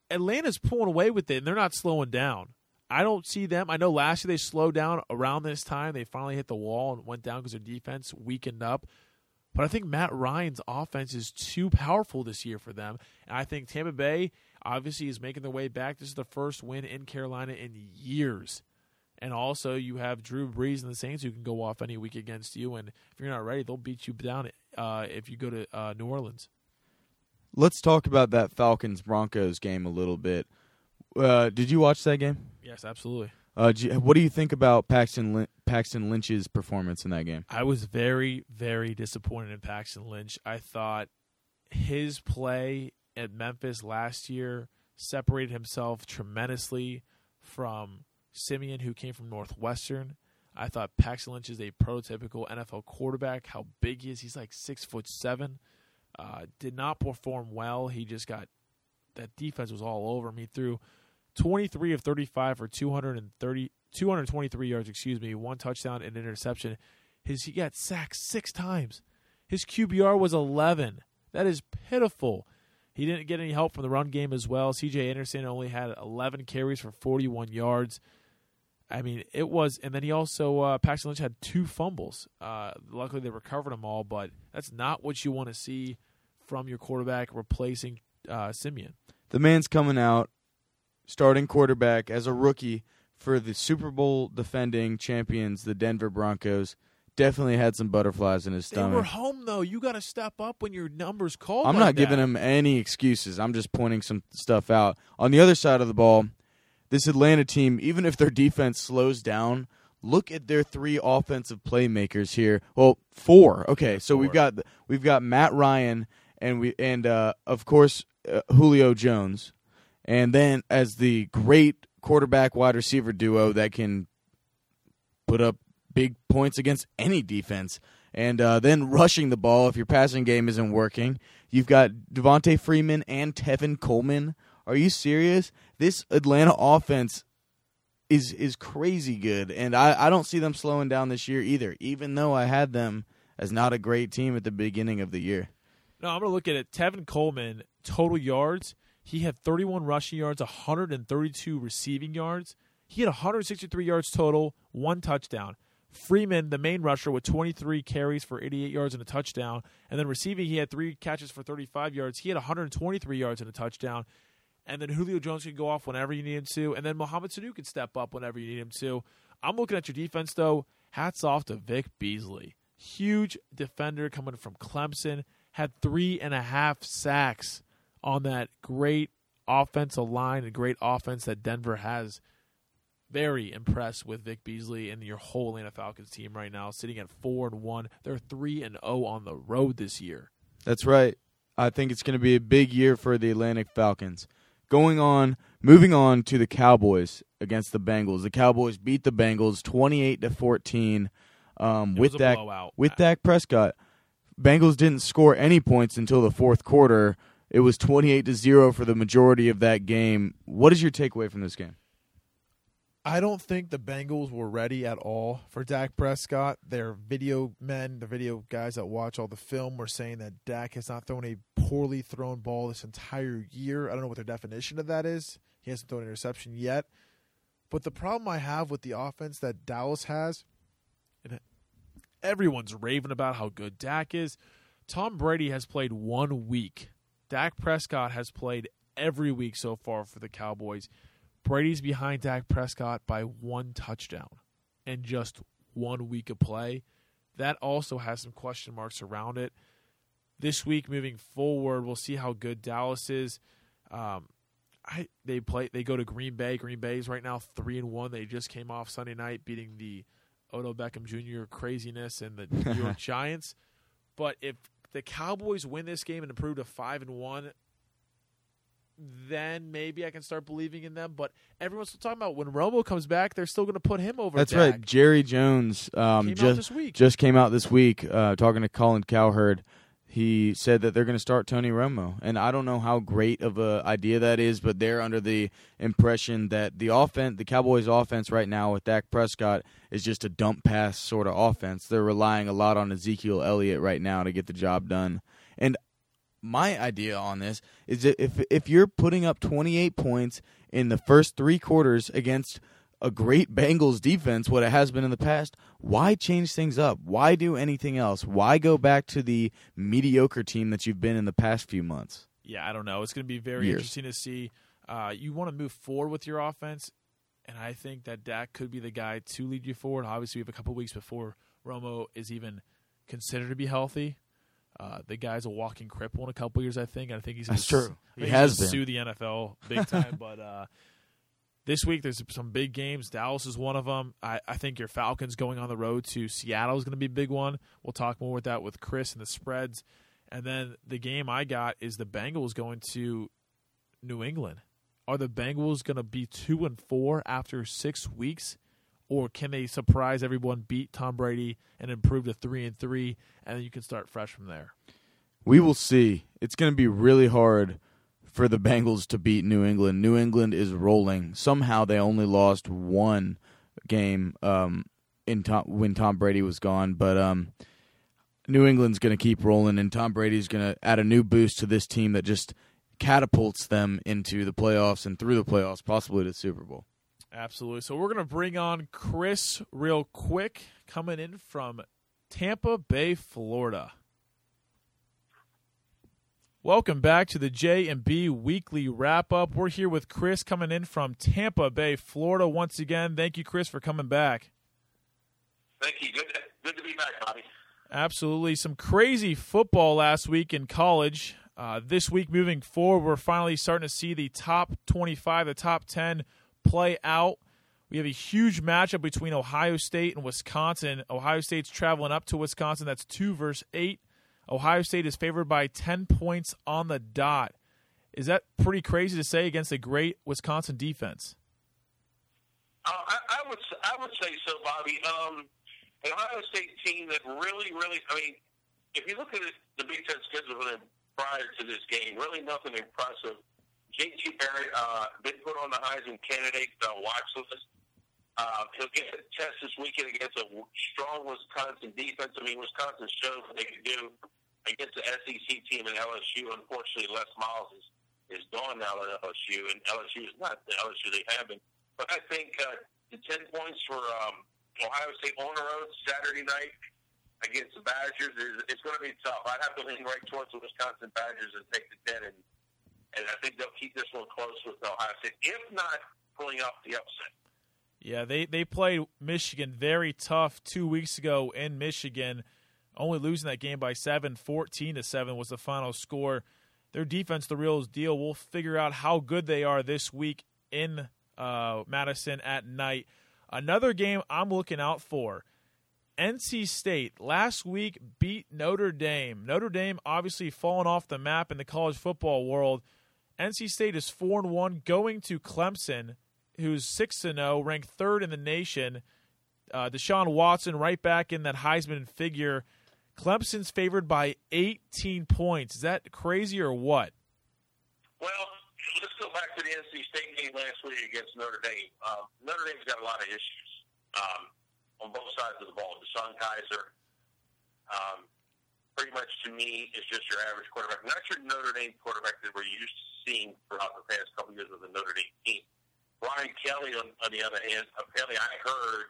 Atlanta's pulling away with it, and they're not slowing down. I don't see them. I know last year they slowed down around this time. They finally hit the wall and went down because their defense weakened up. But I think Matt Ryan's offense is too powerful this year for them. And I think Tampa Bay obviously is making their way back. This is the first win in Carolina in years. And also, you have Drew Brees and the Saints who can go off any week against you. And if you're not ready, they'll beat you down uh, if you go to uh, New Orleans. Let's talk about that Falcons Broncos game a little bit. Uh, did you watch that game? Yes, absolutely. Uh, do you- what do you think about Paxton Lin- Paxton Lynch's performance in that game? I was very, very disappointed in Paxton Lynch. I thought his play at Memphis last year separated himself tremendously from Siemian, who came from Northwestern. I thought Paxton Lynch is a prototypical NFL quarterback. How big he is? He's like six foot seven. Uh, did not perform well. He just got that defense was all over him. He threw 23 of 35 for 230, 223 yards, excuse me, one touchdown and interception. His he got sacked six times. His QBR was 11. That is pitiful. He didn't get any help from the run game as well. CJ Anderson only had 11 carries for 41 yards. I mean, it was, and then he also uh, Paxton Lynch had two fumbles. Uh, luckily, they recovered them all, but that's not what you want to see from your quarterback replacing uh, Siemian. The man's coming out, starting quarterback as a rookie for the Super Bowl defending champions, the Denver Broncos. Definitely had some butterflies in his stomach. They were home though. You got to step up when your numbers called. I'm like not giving him any excuses. I'm just pointing some stuff out. On the other side of the ball, this Atlanta team, even if their defense slows down, look at their three offensive playmakers here. Well, four. Okay, so we've got we've got Matt Ryan and we and uh, of course uh, Julio Jones, and then as the great quarterback wide receiver duo that can put up big points against any defense. And uh, then rushing the ball if your passing game isn't working. You've got Devonta Freeman and Tevin Coleman. Are you serious? This Atlanta offense is is crazy good, and I, I don't see them slowing down this year either. Even though I had them as not a great team at the beginning of the year. No, I'm to look at it. Tevin Coleman, total yards, he had 31 rushing yards, 132 receiving yards. He had 163 yards total, one touchdown. Freeman, the main rusher, with 23 carries for 88 yards and a touchdown. And then receiving, he had three catches for 35 yards. He had 123 yards and a touchdown. And then Julio Jones can go off whenever you need him to. And then Mohamed Sanu can step up whenever you need him to. I'm looking at your defense, though. Hats off to Vic Beasley. Huge defender coming from Clemson. Had three and a half sacks on that great offensive line and great offense that Denver has. Very impressed with Vic Beasley and your whole Atlanta Falcons team right now, sitting at four and one. They're three and zero on the road this year. That's right. I think it's going to be a big year for the Atlanta Falcons. Going on, moving on to the Cowboys against the Bengals. The Cowboys beat the Bengals 28 to 14 um, with was a Dak blowout. with Dak Prescott. Bengals didn't score any points until the fourth quarter. It was 28 to 0 for the majority of that game. What is your takeaway from this game? I don't think the Bengals were ready at all for Dak Prescott. Their video men, the video guys that watch all the film, were saying that Dak has not thrown a poorly thrown ball this entire year. I don't know what their definition of that is. He hasn't thrown an interception yet. But the problem I have with the offense that Dallas has, and everyone's raving about how good Dak is. Tom Brady has played one week. Dak Prescott has played every week so far for the Cowboys. Brady's behind Dak Prescott by one touchdown and just one week of play. That also has some question marks around it. This week, moving forward, we'll see how good Dallas is. Um, I they play they go to Green Bay. Green Bay is right now three and one. They just came off Sunday night beating the Odell Beckham Jr. craziness and the New York Giants. But if the Cowboys win this game and improve to five and one, then maybe I can start believing in them. But everyone's still talking about when Romo comes back, they're still going to put him over. That's Dak. right. Jerry Jones um, just just came out this week uh, talking to Colin Cowherd. He said that they're going to start Tony Romo, and I don't know how great of a idea that is, but they're under the impression that the offense, the Cowboys' offense right now with Dak Prescott is just a dump pass sort of offense. They're relying a lot on Ezekiel Elliott right now to get the job done, and my idea on this is that if if you're putting up 28 points in the first three quarters against a great Bengals defense, what it has been in the past, why change things up? Why do anything else? Why go back to the mediocre team that you've been in the past few months? yeah, I don't know. It's going to be very Years. interesting to see. Uh, you want to move forward with your offense, and I think that Dak could be the guy to lead you forward. Obviously, we have a couple weeks before Romo is even considered to be healthy. Uh, the guy's a walking cripple in a couple years, I think. I think he's gonna That's true. He has been. sue the NFL big time. but uh, this week there's some big games. Dallas is one of them. I, I think your Falcons going on the road to Seattle is going to be a big one. We'll talk more with that with Chris and the spreads. And then the game I got is the Bengals going to New England. Are the Bengals going to be two and four after six weeks, or can they surprise everyone, beat Tom Brady, and improve to three and three, and then you can start fresh from there? We will see. It's going to be really hard for the Bengals to beat New England. New England is rolling. Somehow they only lost one game um, in Tom, when Tom Brady was gone, but um, New England's going to keep rolling, and Tom Brady's going to add a new boost to this team that just catapults them into the playoffs and through the playoffs, possibly to the Super Bowl. Absolutely. So we're going to bring on Chris real quick, coming in from Tampa Bay, Florida. Welcome back to the J and B Weekly Wrap Up. We're here with Chris coming in from Tampa Bay, Florida. Once again, thank you, Chris, for coming back. Thank you. Good, good to be back, Bobby. Absolutely. Some crazy football last week in college. Uh, this week, moving forward, we're finally starting to see the top 25, the top 10 play out. We have a huge matchup between Ohio State and Wisconsin. Ohio State's traveling up to Wisconsin. That's 2 versus 8. Ohio State is favored by 10 points on the dot. Is that pretty crazy to say against a great Wisconsin defense? Uh, I, I would I would say so, Bobby. Um, an Ohio State team that really, really. I mean, if you look at it, the Big Ten schedule for them prior to this game, really nothing impressive. J.T. Barrett uh, been put on the Heisman candidate uh, watch list. Uh, he'll get a test this weekend against a strong Wisconsin defense. I mean, Wisconsin showed what they could do against the SEC team in LSU. Unfortunately, Les Miles is, is gone now at LSU, and LSU is not the LSU they have been. But I think uh, the 10 points for um, Ohio State on the road Saturday night against the Badgers is it's going to be tough. I'd have to lean right towards the Wisconsin Badgers and take the 10, and, and I think they'll keep this one close with Ohio State, if not pulling off the upset. Yeah, they, they played Michigan very tough two weeks ago in Michigan, only losing that game by seven. 14 to 7 was the final score. Their defense, the real deal. We'll figure out how good they are this week in uh, Madison at night. Another game I'm looking out for NC State last week beat Notre Dame. Notre Dame obviously fallen off the map in the college football world. NC State is 4 and 1 going to Clemson who's six and zero, ranked third in the nation. Uh, Deshaun Watson right back in that Heisman figure. Clemson's favored by 18 points. Is that crazy or what? Well, let's go back to the NC State game last week against Notre Dame. Um, Notre Dame's got a lot of issues um, on both sides of the ball. DeShone Kizer, um, pretty much to me, is just your average quarterback. Not your Notre Dame quarterback that we're used to seeing throughout the past couple years with the Notre Dame team. Brian Kelly, on, on the other hand, apparently I heard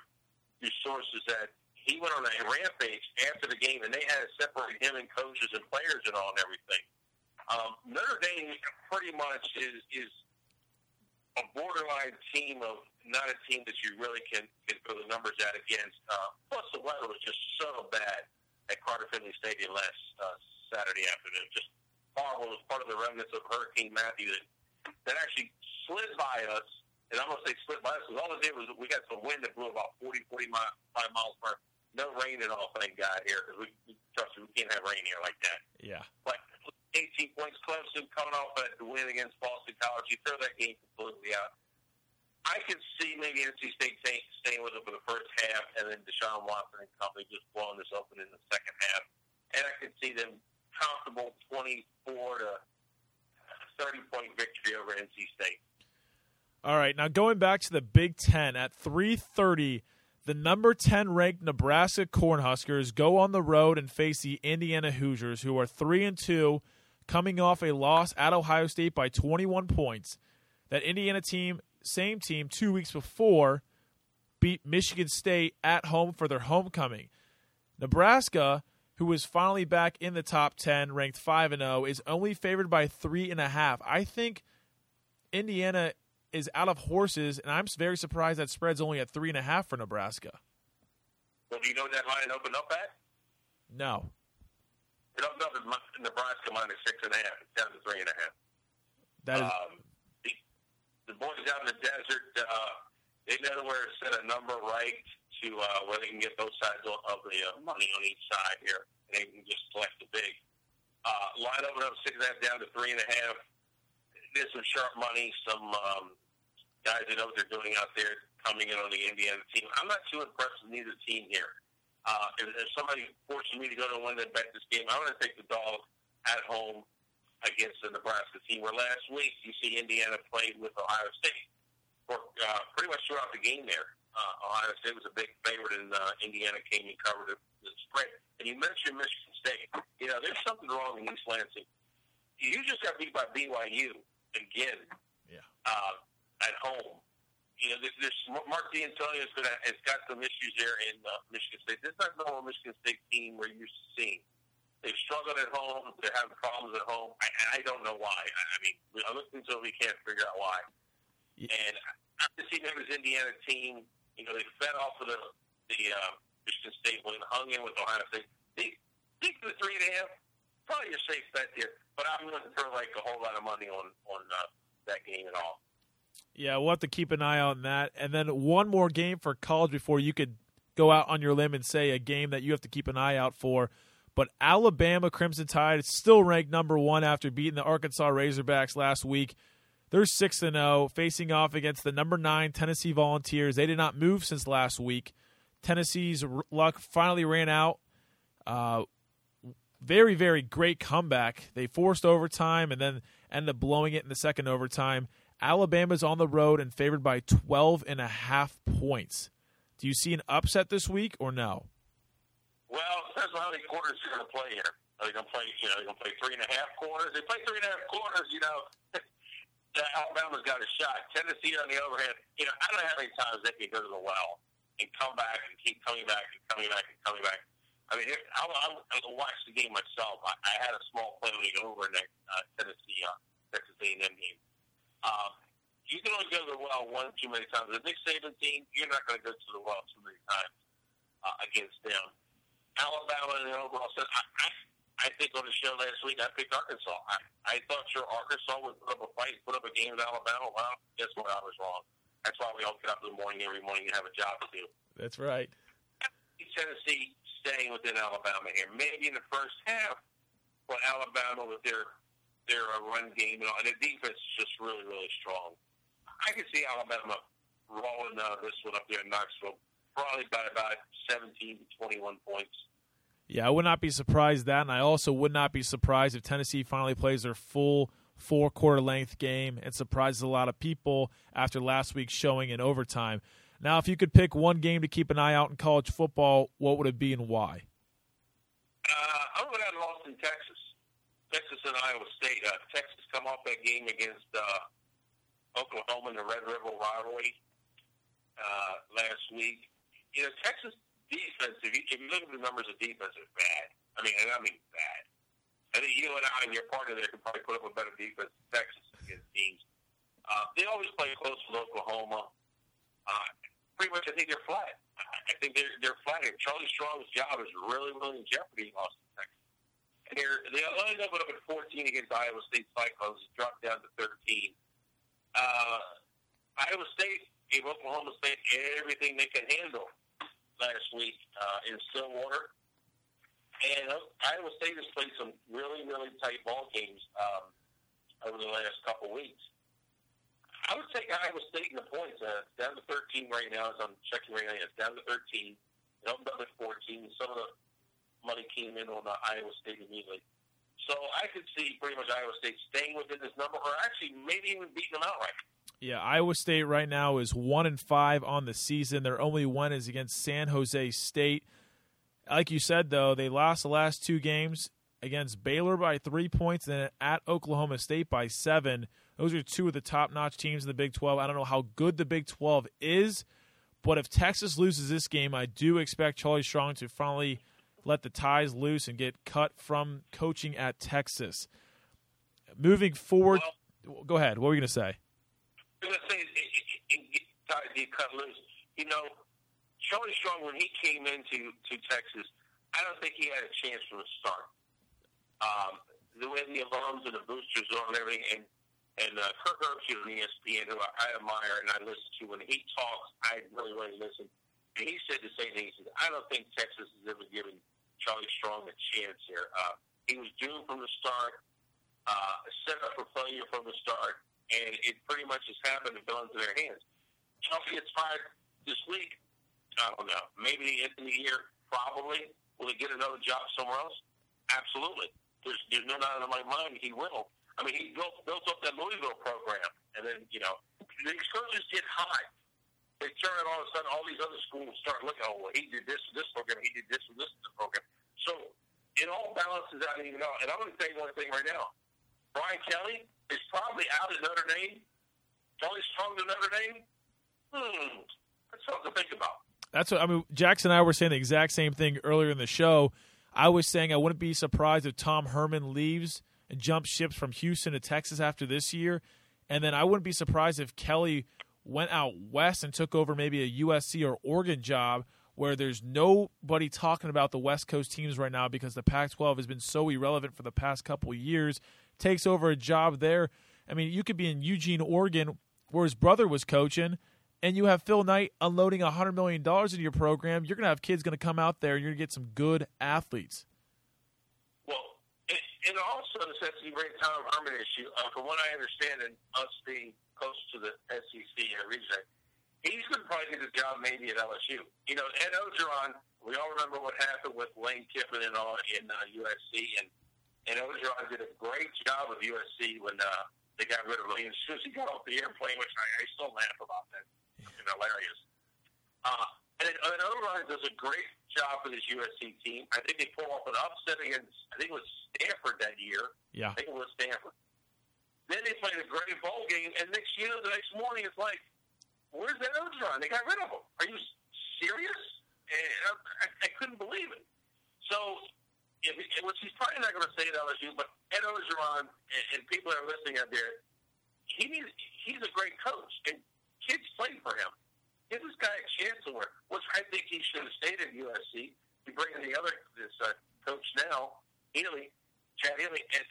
through sources that he went on a rampage after the game, and they had to separate him and coaches and players and all and everything. Um, Notre Dame pretty much is is a borderline team of not a team that you really can can throw the numbers at against. Uh, plus, the weather was just so bad at Carter Finley Stadium last uh, Saturday afternoon. Just horrible. It was part of the remnants of Hurricane Matthew that that actually slid by us. And I'm going to say slid by us because all it did was we got some wind that blew about 40, 45 miles per hour no rain at all, thank God, here because we, trust me, we can't have rain here like that. Yeah. But 18 points, Clemson coming off a win against Boston College. You throw that game completely out. I could see maybe NC State staying, staying with it for the first half, and then Deshaun Watson and company just blowing this open in the second half. And I could see them comfortable 24 to 30 point victory over NC State. All right, now going back to the Big Ten at 3:30 the number 10 ranked Nebraska Cornhuskers go on the road and face the Indiana Hoosiers, who are 3 and 2, coming off a loss at Ohio State by 21 points. That Indiana team, same team, two weeks before, beat Michigan State at home for their homecoming. Nebraska, who is finally back in the top 10, ranked 5 and 0, is only favored by 3.5. I think Indiana is out of horses, and I'm very surprised that spread's only at three and a half for Nebraska. Well, do you know that line opened up at? No. It opened up at Nebraska minus six and a half. It's down to three and a half. That is. Um, the, boys out in the desert, uh, they know where to set a number right to uh, where they can get both sides of the uh, money on each side here, and they can just select the big. Uh, line opened up six and a half down to three and a half. There's some sharp money, some um, guys that know what they're doing out there coming in on the Indiana team. I'm not too impressed with neither team here. Uh, if, if somebody forces me to go to one and bet this game, I'm going to take the dog at home against the Nebraska team. Where last week you see Indiana played with Ohio State for uh, pretty much throughout the game there. Uh, Ohio State was a big favorite, and uh, Indiana came and covered the, spread. And you mentioned Michigan State. You know, there's something wrong in East Lansing. You just got beat by BYU again. Yeah. Uh, at home. You know, this, this Mark Dantonio has, has got some issues there in uh, Michigan State. This is not the normal Michigan State team we're used to seeing. They've struggled at home. They're having problems at home. I, I don't know why. I, I mean, I'm listening to it. We can't figure out why. Yeah. And after seeing this Indiana team, you know, they fed off of the the uh, Michigan State win, hung in with Ohio State. They think the three and a half, probably a safe bet there. But I'm going to throw like a whole lot of money on on uh, that game at all. Yeah, we'll have to keep an eye on that. And then one more game for college before you could go out on your limb and say a game that you have to keep an eye out for. But Alabama Crimson Tide is still ranked number one after beating the Arkansas Razorbacks last week. They're six and zero, facing off against the number nine Tennessee Volunteers. They did not move since last week. Tennessee's luck finally ran out. Uh, very, very great comeback. They forced overtime and then ended up blowing it in the second overtime. Alabama's on the road and favored by 12 and a half points. Do you see an upset this week or no? Well, it how many quarters you're going to play here. Are they going to play, you know, they're going to play three and a half quarters? They play three and a half quarters, you know, Alabama's got a shot. Tennessee, on the other hand, you know, I don't know how many times they can go to the well and come back and keep coming back and coming back and coming back. I mean, I, I, I watched the game myself. I, I had a small play over in that uh, Tennessee uh, Texas A&M game. Um, you can only go to the well one too many times. The Nick Saban team, you're not going to go to the well too many times uh, against them. Alabama and overall said, I, I, I think on the show last week, I picked Arkansas. I, I thought sure Arkansas would put up a fight, put up a game with Alabama. Well, guess what? I was wrong. That's why we all get up in the morning every morning and have a job to do. That's right. Tennessee staying within Alabama here. Maybe in the first half, but Alabama with their their uh, run game and, all, and the defense is just really, really strong. I can see Alabama rolling uh, this one up there in Knoxville, probably by about 17 to 21 points. Yeah, I would not be surprised that, and I also would not be surprised if Tennessee finally plays their full four quarter length game and surprises a lot of people after last week's showing in overtime. Now, if you could pick one game to keep an eye out in college football, what would it be and why? Uh, I'm going to add Austin, Texas. Texas and Iowa State. Uh, Texas come off that game against uh, Oklahoma in the Red River rivalry uh, last week. You know, Texas defense, if you, if you look at the numbers of defense, is bad. I mean, I mean bad. I think you and I and your partner there could probably put up a better defense than Texas against teams. Uh, they always play close with Oklahoma. Uh, pretty much, I think they're flat. I think they're they're flat. And Charlie Strong's job is really, really in jeopardy in Austin, Texas. And they're they ended up at 14 against Iowa State Cyclones, dropped down to 13. Uh, Iowa State gave Oklahoma State everything they can handle last week uh, in Stillwater. And uh, Iowa State has played some really, really tight ball games um, over the last couple weeks. I would take Iowa State in the points. Uh, it's down to 13 right now. As I'm checking right now, it's down to 13. It opened up at 14. Some of the money came in on uh, Iowa State immediately. So I could see pretty much Iowa State staying within this number, or actually maybe even beating them outright. Yeah, Iowa State right now is one and five on the season. Their only one is against San Jose State. Like you said, though, they lost the last two games against Baylor by three points and at Oklahoma State by seven. Those are two of the top notch teams in the Big 12. I don't know how good the Big 12 is, but if Texas loses this game, I do expect Charlie Strong to finally let the ties loose and get cut from coaching at Texas. Moving forward, well, go ahead. What were you going to say? To say, it, it, it, it cut loose. You know, Charlie Strong, when he came into to Texas, I don't think he had a chance from the start. Um, the way the alums and the boosters are and everything, and and uh, Kirk Herbstreit on ESPN, who I, I admire and I listen to, when he talks, I really, really listen. And he said the same thing. He said, I don't think Texas has ever given Charlie Strong a chance here. Uh, he was doomed from the start, uh, set up for failure from the start, and it pretty much has happened and fell into their hands. Chelsea gets fired this week. I don't know. Maybe the end of the year, probably. Will he get another job somewhere else? Absolutely. There's, there's no doubt in my mind he will. I mean, he built, built up that Louisville program, and then, you know, the excursions get high. They turn it all of a sudden, all these other schools start looking, oh, well, he did this this program, he did this and this program. So it all balances out, you know. And I'm going to tell you one thing right now. Brian Kelly is probably out at Notre Dame. Charlie Strong to Notre Dame? Hmm. That's something to think about. That's what I mean. Jackson and I were saying the exact same thing earlier in the show. I was saying I wouldn't be surprised if Tom Herman leaves and jumps ships from Houston to Texas after this year, and then I wouldn't be surprised if Kelly went out west and took over maybe a USC or Oregon job where there's nobody talking about the West Coast teams right now because the Pac 12 has been so irrelevant for the past couple years. Takes over a job there. I mean, you could be in Eugene, Oregon, where his brother was coaching, and you have Phil Knight unloading $100 million into your program, you're going to have kids going to come out there and you're going to get some good athletes. Well, it, it also a great Tom Herman issue. Uh, from what I understand, and us being close to the SEC and region, he's going to probably get his job maybe at LSU. You know, Ed Orgeron, we all remember what happened with Lane Kiffin and all in uh, USC, and and Orgeron did a great job of USC when uh, they got rid of him. As soon as he got off the airplane, which I, I still laugh about that It's hilarious. Uh, and, it, and Orgeron does a great job for this USC team. I think they pull off an upset against, I think it was Stanford that year. Yeah. I think it was Stanford. Then they played a great bowl game, and next year, the next morning, it's like, where's that Orgeron? They got rid of him. Are you serious? And I, I, I couldn't believe it. So, if, which he's probably not going to say at LSU, but Ed Orgeron and, and people that are listening out there, he needs, he's a great coach. And kids play for him. Give this guy a chance to work, which I think he should have stayed at USC. You bring in the other this uh, coach now, Healy, Chad Healy, and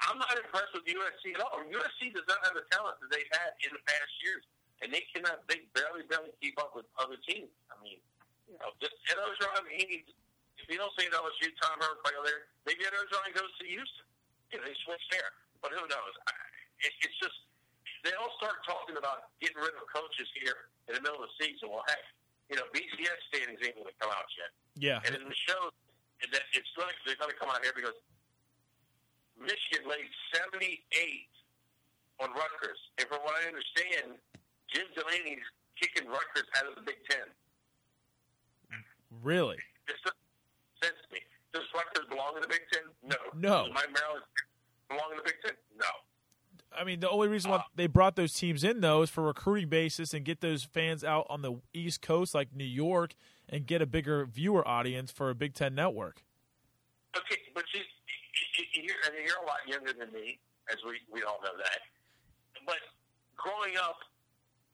I'm not impressed with USC at all. USC does not have the talent that they've had in the past years, and they cannot. They barely, barely keep up with other teams. I mean, you know, just Ed Orgeron, he needs. You don't see at LSU, Tom Herman play there, maybe Orgeron goes to Houston. You know, they switch there, but who knows? I, it, it's just they all start talking about getting rid of coaches here in the middle of the season. Well, hey, you know, BCS standings ain't going to come out yet. Yeah. And in the show, that it's going to, they're going to come out here because Michigan laid 78 on Rutgers. And from what I understand, Jim Delany's kicking Rutgers out of the Big Ten. Really? This doesn't sense to me. Does Rutgers belong in the Big Ten? No. No. Does my Maryland belong in the Big Ten? No. I mean, the only reason why uh. they brought those teams in though is for recruiting basis and get those fans out on the East Coast, like New York, and get a bigger viewer audience for a Big Ten network. Okay, but you, you're, I mean, you're a lot younger than me, as we, we all know that. But growing up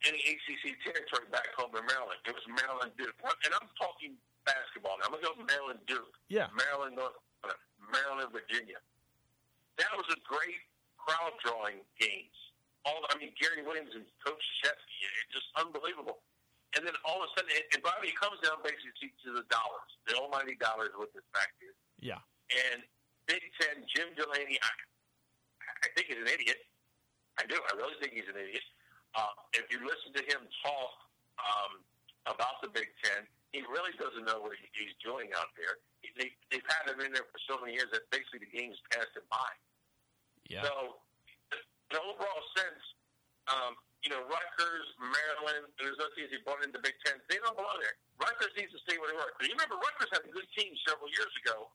in the ACC territory back home in Maryland, it was Maryland Duke. And I'm talking basketball now. I'm going to go Maryland Duke, Yeah, Maryland North, Carolina, Maryland Virginia. That was a great crowd drawing games. All I mean, Gary Williams and Coach Krzyzewski, it's just unbelievable. And then all of a sudden, and Bobby comes down basically to the dollars, the almighty dollars. What this fact is. yeah. And Big Ten, Jim Delany, I, I think he's an idiot. I do. I really think he's an idiot. Uh, if you listen to him talk um, about the Big Ten, he really doesn't know what he's doing out there. They, they've had him in there for so many years that basically the game's passed him by. Yeah. So, in overall sense, um, you know, Rutgers, Maryland, there's other teams he brought into Big Ten. They don't belong there. Rutgers needs to stay where they were. You remember Rutgers had a good team several years ago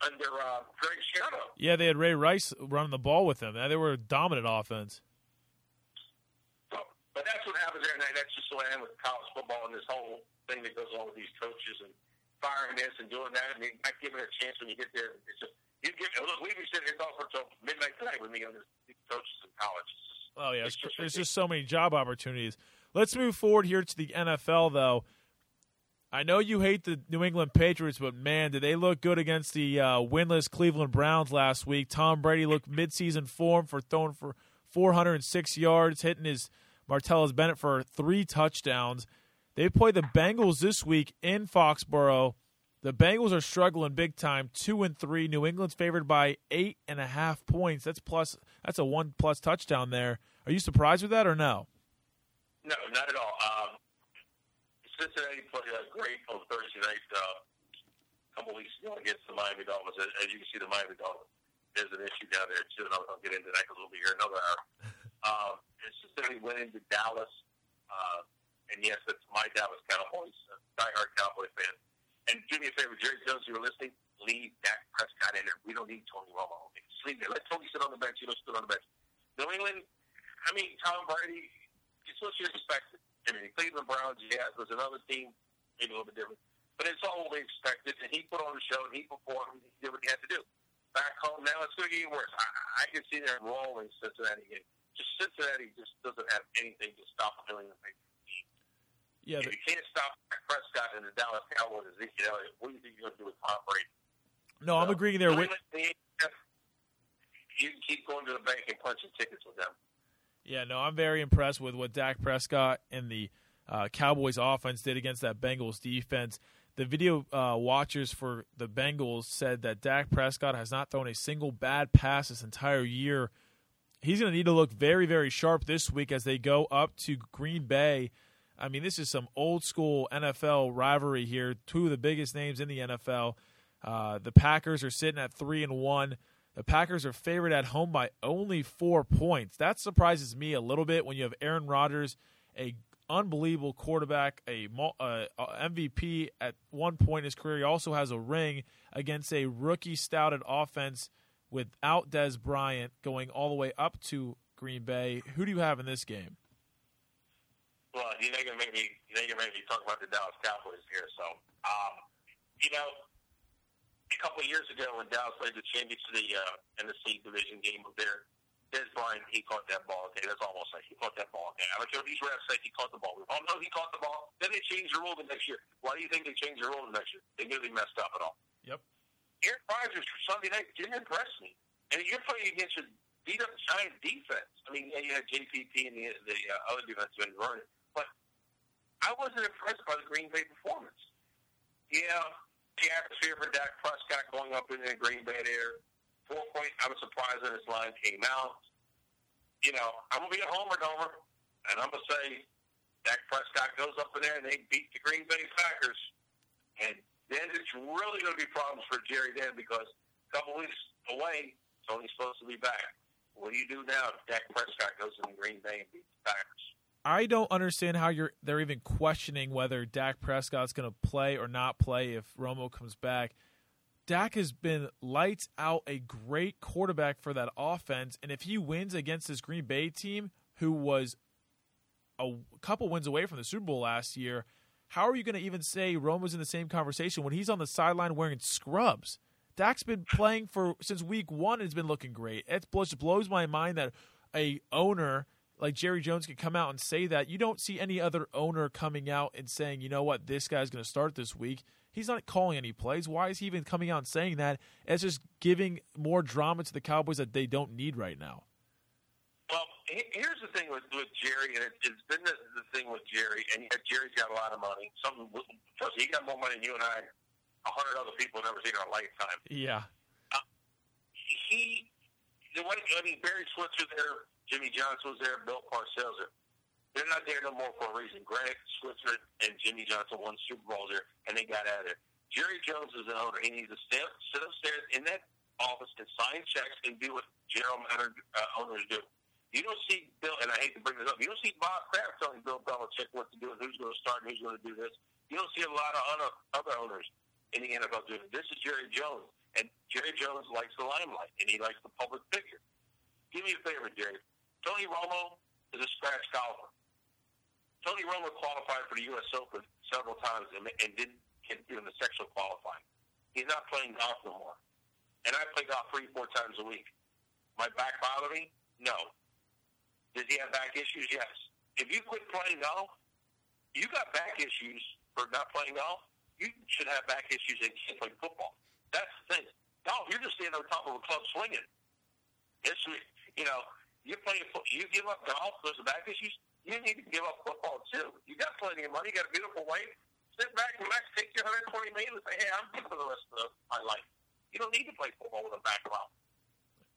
under uh, Greg Schiano. Yeah, they had Ray Rice running the ball with them. They were a dominant offense. So, but that's what happens there, and that's just the way I am with college football and this whole thing that goes on with these coaches and firing this and doing that, and they not giving it a chance when you get there. It's just you give. Look, we've been sitting here talking until midnight tonight with me on this, these coaches in college. Oh yeah, It's it's, just there's just so many job opportunities. Let's move forward here to the NFL though. I know you hate the New England Patriots, but man, did they look good against the uh, winless Cleveland Browns last week? Tom Brady looked midseason form for throwing for 406 yards, hitting his Martellus Bennett for three touchdowns. They play the Bengals this week in Foxborough. The Bengals are struggling big time, two and three. New England's favored by eight and a half points. That's plus. That's a one plus touchdown there. Are you surprised with that or no? no, not at all. Um, Cincinnati played a great on Thursday night uh, a couple weeks ago against the Miami Dolphins. As, as you can see, the Miami Dolphins. There's an issue down there too, and I'll, I'll get into that because we'll be here another hour. Um, and Cincinnati went into Dallas, uh, and yes, it's my Dallas Cowboys, a diehard Cowboy fan. And do me a favor, Jerry Jones, you were listening. Leave Dak Prescott in there. We don't need Tony Romo. Just leave there. Let Tony sit on the bench. You know, sit on the bench. New England. I mean, Tom Brady. It's what you expected. I mean, Cleveland Browns. Yeah, it was another team, maybe a little bit different, but it's all we expected. And he put on the show. and He performed. He did what he had to do. Back home now, it's going to get worse. I, I can see them rolling Cincinnati. Just Cincinnati just doesn't have anything to stop the New England. Yeah, If you can't stop Prescott and the Dallas Cowboys, Ezekiel Elliott, what do you think you're going to do with Tom Brady? no, I'm agreeing there with. You can keep going to the bank and punching tickets with them. Yeah, no, I'm very impressed with what Dak Prescott and the uh, Cowboys offense did against that Bengals defense. The video uh, watchers for the Bengals said that Dak Prescott has not thrown a single bad pass this entire year. He's going to need to look very, very sharp this week as they go up to Green Bay. I mean, this is some old school NFL rivalry here. Two of the biggest names in the NFL. Uh, the Packers are sitting at three and one. The Packers are favored at home by only four points. That surprises me a little bit when you have Aaron Rodgers, a unbelievable quarterback, a uh, MVP at one point in his career. He also has a ring against a rookie stouted offense without Dez Bryant going all the way up to Green Bay. Who do you have in this game? Well, you know, you're gonna make me, you know, you're gonna make me talk about the Dallas Cowboys here. So, um, you know, a couple of years ago when Dallas played the championship, in the uh, NFC division game up there, Dez Bryant, he caught that ball. Okay, that's almost like he caught that ball. Okay, I don't care what these refs say. He caught the ball. We all know he caught the ball. Then they changed the rule the next year. Why do you think they changed the rule the next year? They knew they messed up at all. Yep. Aaron Rodgers for Sunday night didn't impress me. And you're playing against a beat up giant defense. I mean, yeah, you had JPP and the, the uh, other defense been running, I wasn't impressed by the Green Bay performance. Yeah, the atmosphere for Dak Prescott going up in the Green Bay there. Four point. I was surprised that his line came out. You know, I'm gonna be a homer, Dover, and I'm gonna say Dak Prescott goes up in there and they beat the Green Bay Packers, and then it's really gonna be problems for Jerry then because a couple weeks away, Tony's supposed to be back. What do you do now? if Dak Prescott goes in the Green Bay and beats the Packers. I don't understand how you're they're even questioning whether Dak Prescott's going to play or not play if Romo comes back. Dak has been lights out a great quarterback for that offense, and if he wins against this Green Bay team, who was a couple wins away from the Super Bowl last year, how are you going to even say Romo's in the same conversation when he's on the sideline wearing scrubs? Dak's been playing for since week one. It's been looking great. It just blows my mind that a owner like Jerry Jones could come out and say that. You don't see any other owner coming out and saying, you know what, this guy's going to start this week. He's not calling any plays. Why is he even coming out and saying that? It's just giving more drama to the Cowboys that they don't need right now. Well, here's the thing with, with Jerry, and it, it's been the, the thing with Jerry, and Jerry's got a lot of money. Something, trust me, he got more money than you and I, a hundred other people have never seen in our lifetime. Yeah. Uh, he, the way, I mean, Barry Switzer there, Jimmy Johnson was there, Bill Parcells. They're not there no more for a reason. Greg Switzer and Jimmy Johnson won Super Bowls there, and they got out of there. Jerry Jones is an owner. He needs to sit, sit upstairs in that office and sign checks and do what general manager uh, owners do. You don't see Bill, and I hate to bring this up. You don't see Bob Kraft telling Bill Belichick what to do and who's going to start and who's going to do this. You don't see a lot of other, other owners in the NFL doing it. This is Jerry Jones, and Jerry Jones likes the limelight and he likes the public figure. Do me a favor, Jerry. Tony Romo is a scratch golfer. Tony Romo qualified for the U.S. Open several times and, and didn't get through the sectional qualifying. He's not playing golf no more. And I play golf three, four times a week. My back bother me? No. Does he have back issues? Yes. If you quit playing golf, you got back issues for not playing golf. You should have back issues and can't play football. That's the thing. Golf, you're just standing on top of a club swinging. It's you know you play you give up golf of back issues. You need to give up football too. You got plenty of money. You got a beautiful wife. Sit back, relax, take your 120 million, and say, "Hey, I'm good for the rest of my life." You don't need to play football with a back problem.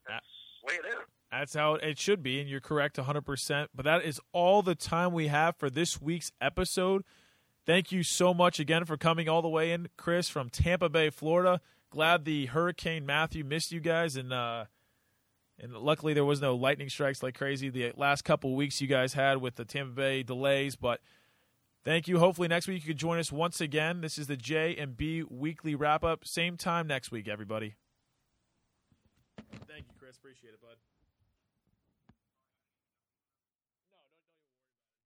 That's the way it is. That's how it should be, and you're correct 100%. But that is all the time we have for this week's episode. Thank you so much again for coming all the way in, Chris, from Tampa Bay, Florida. Glad the Hurricane Matthew missed you guys, and uh, and luckily there was no lightning strikes like crazy the last couple weeks you guys had with the Tampa Bay delays. But thank you. Hopefully next week you can join us once again. This is the J and B weekly wrap up. Same time next week, everybody. Thank you, Chris. Appreciate it, bud.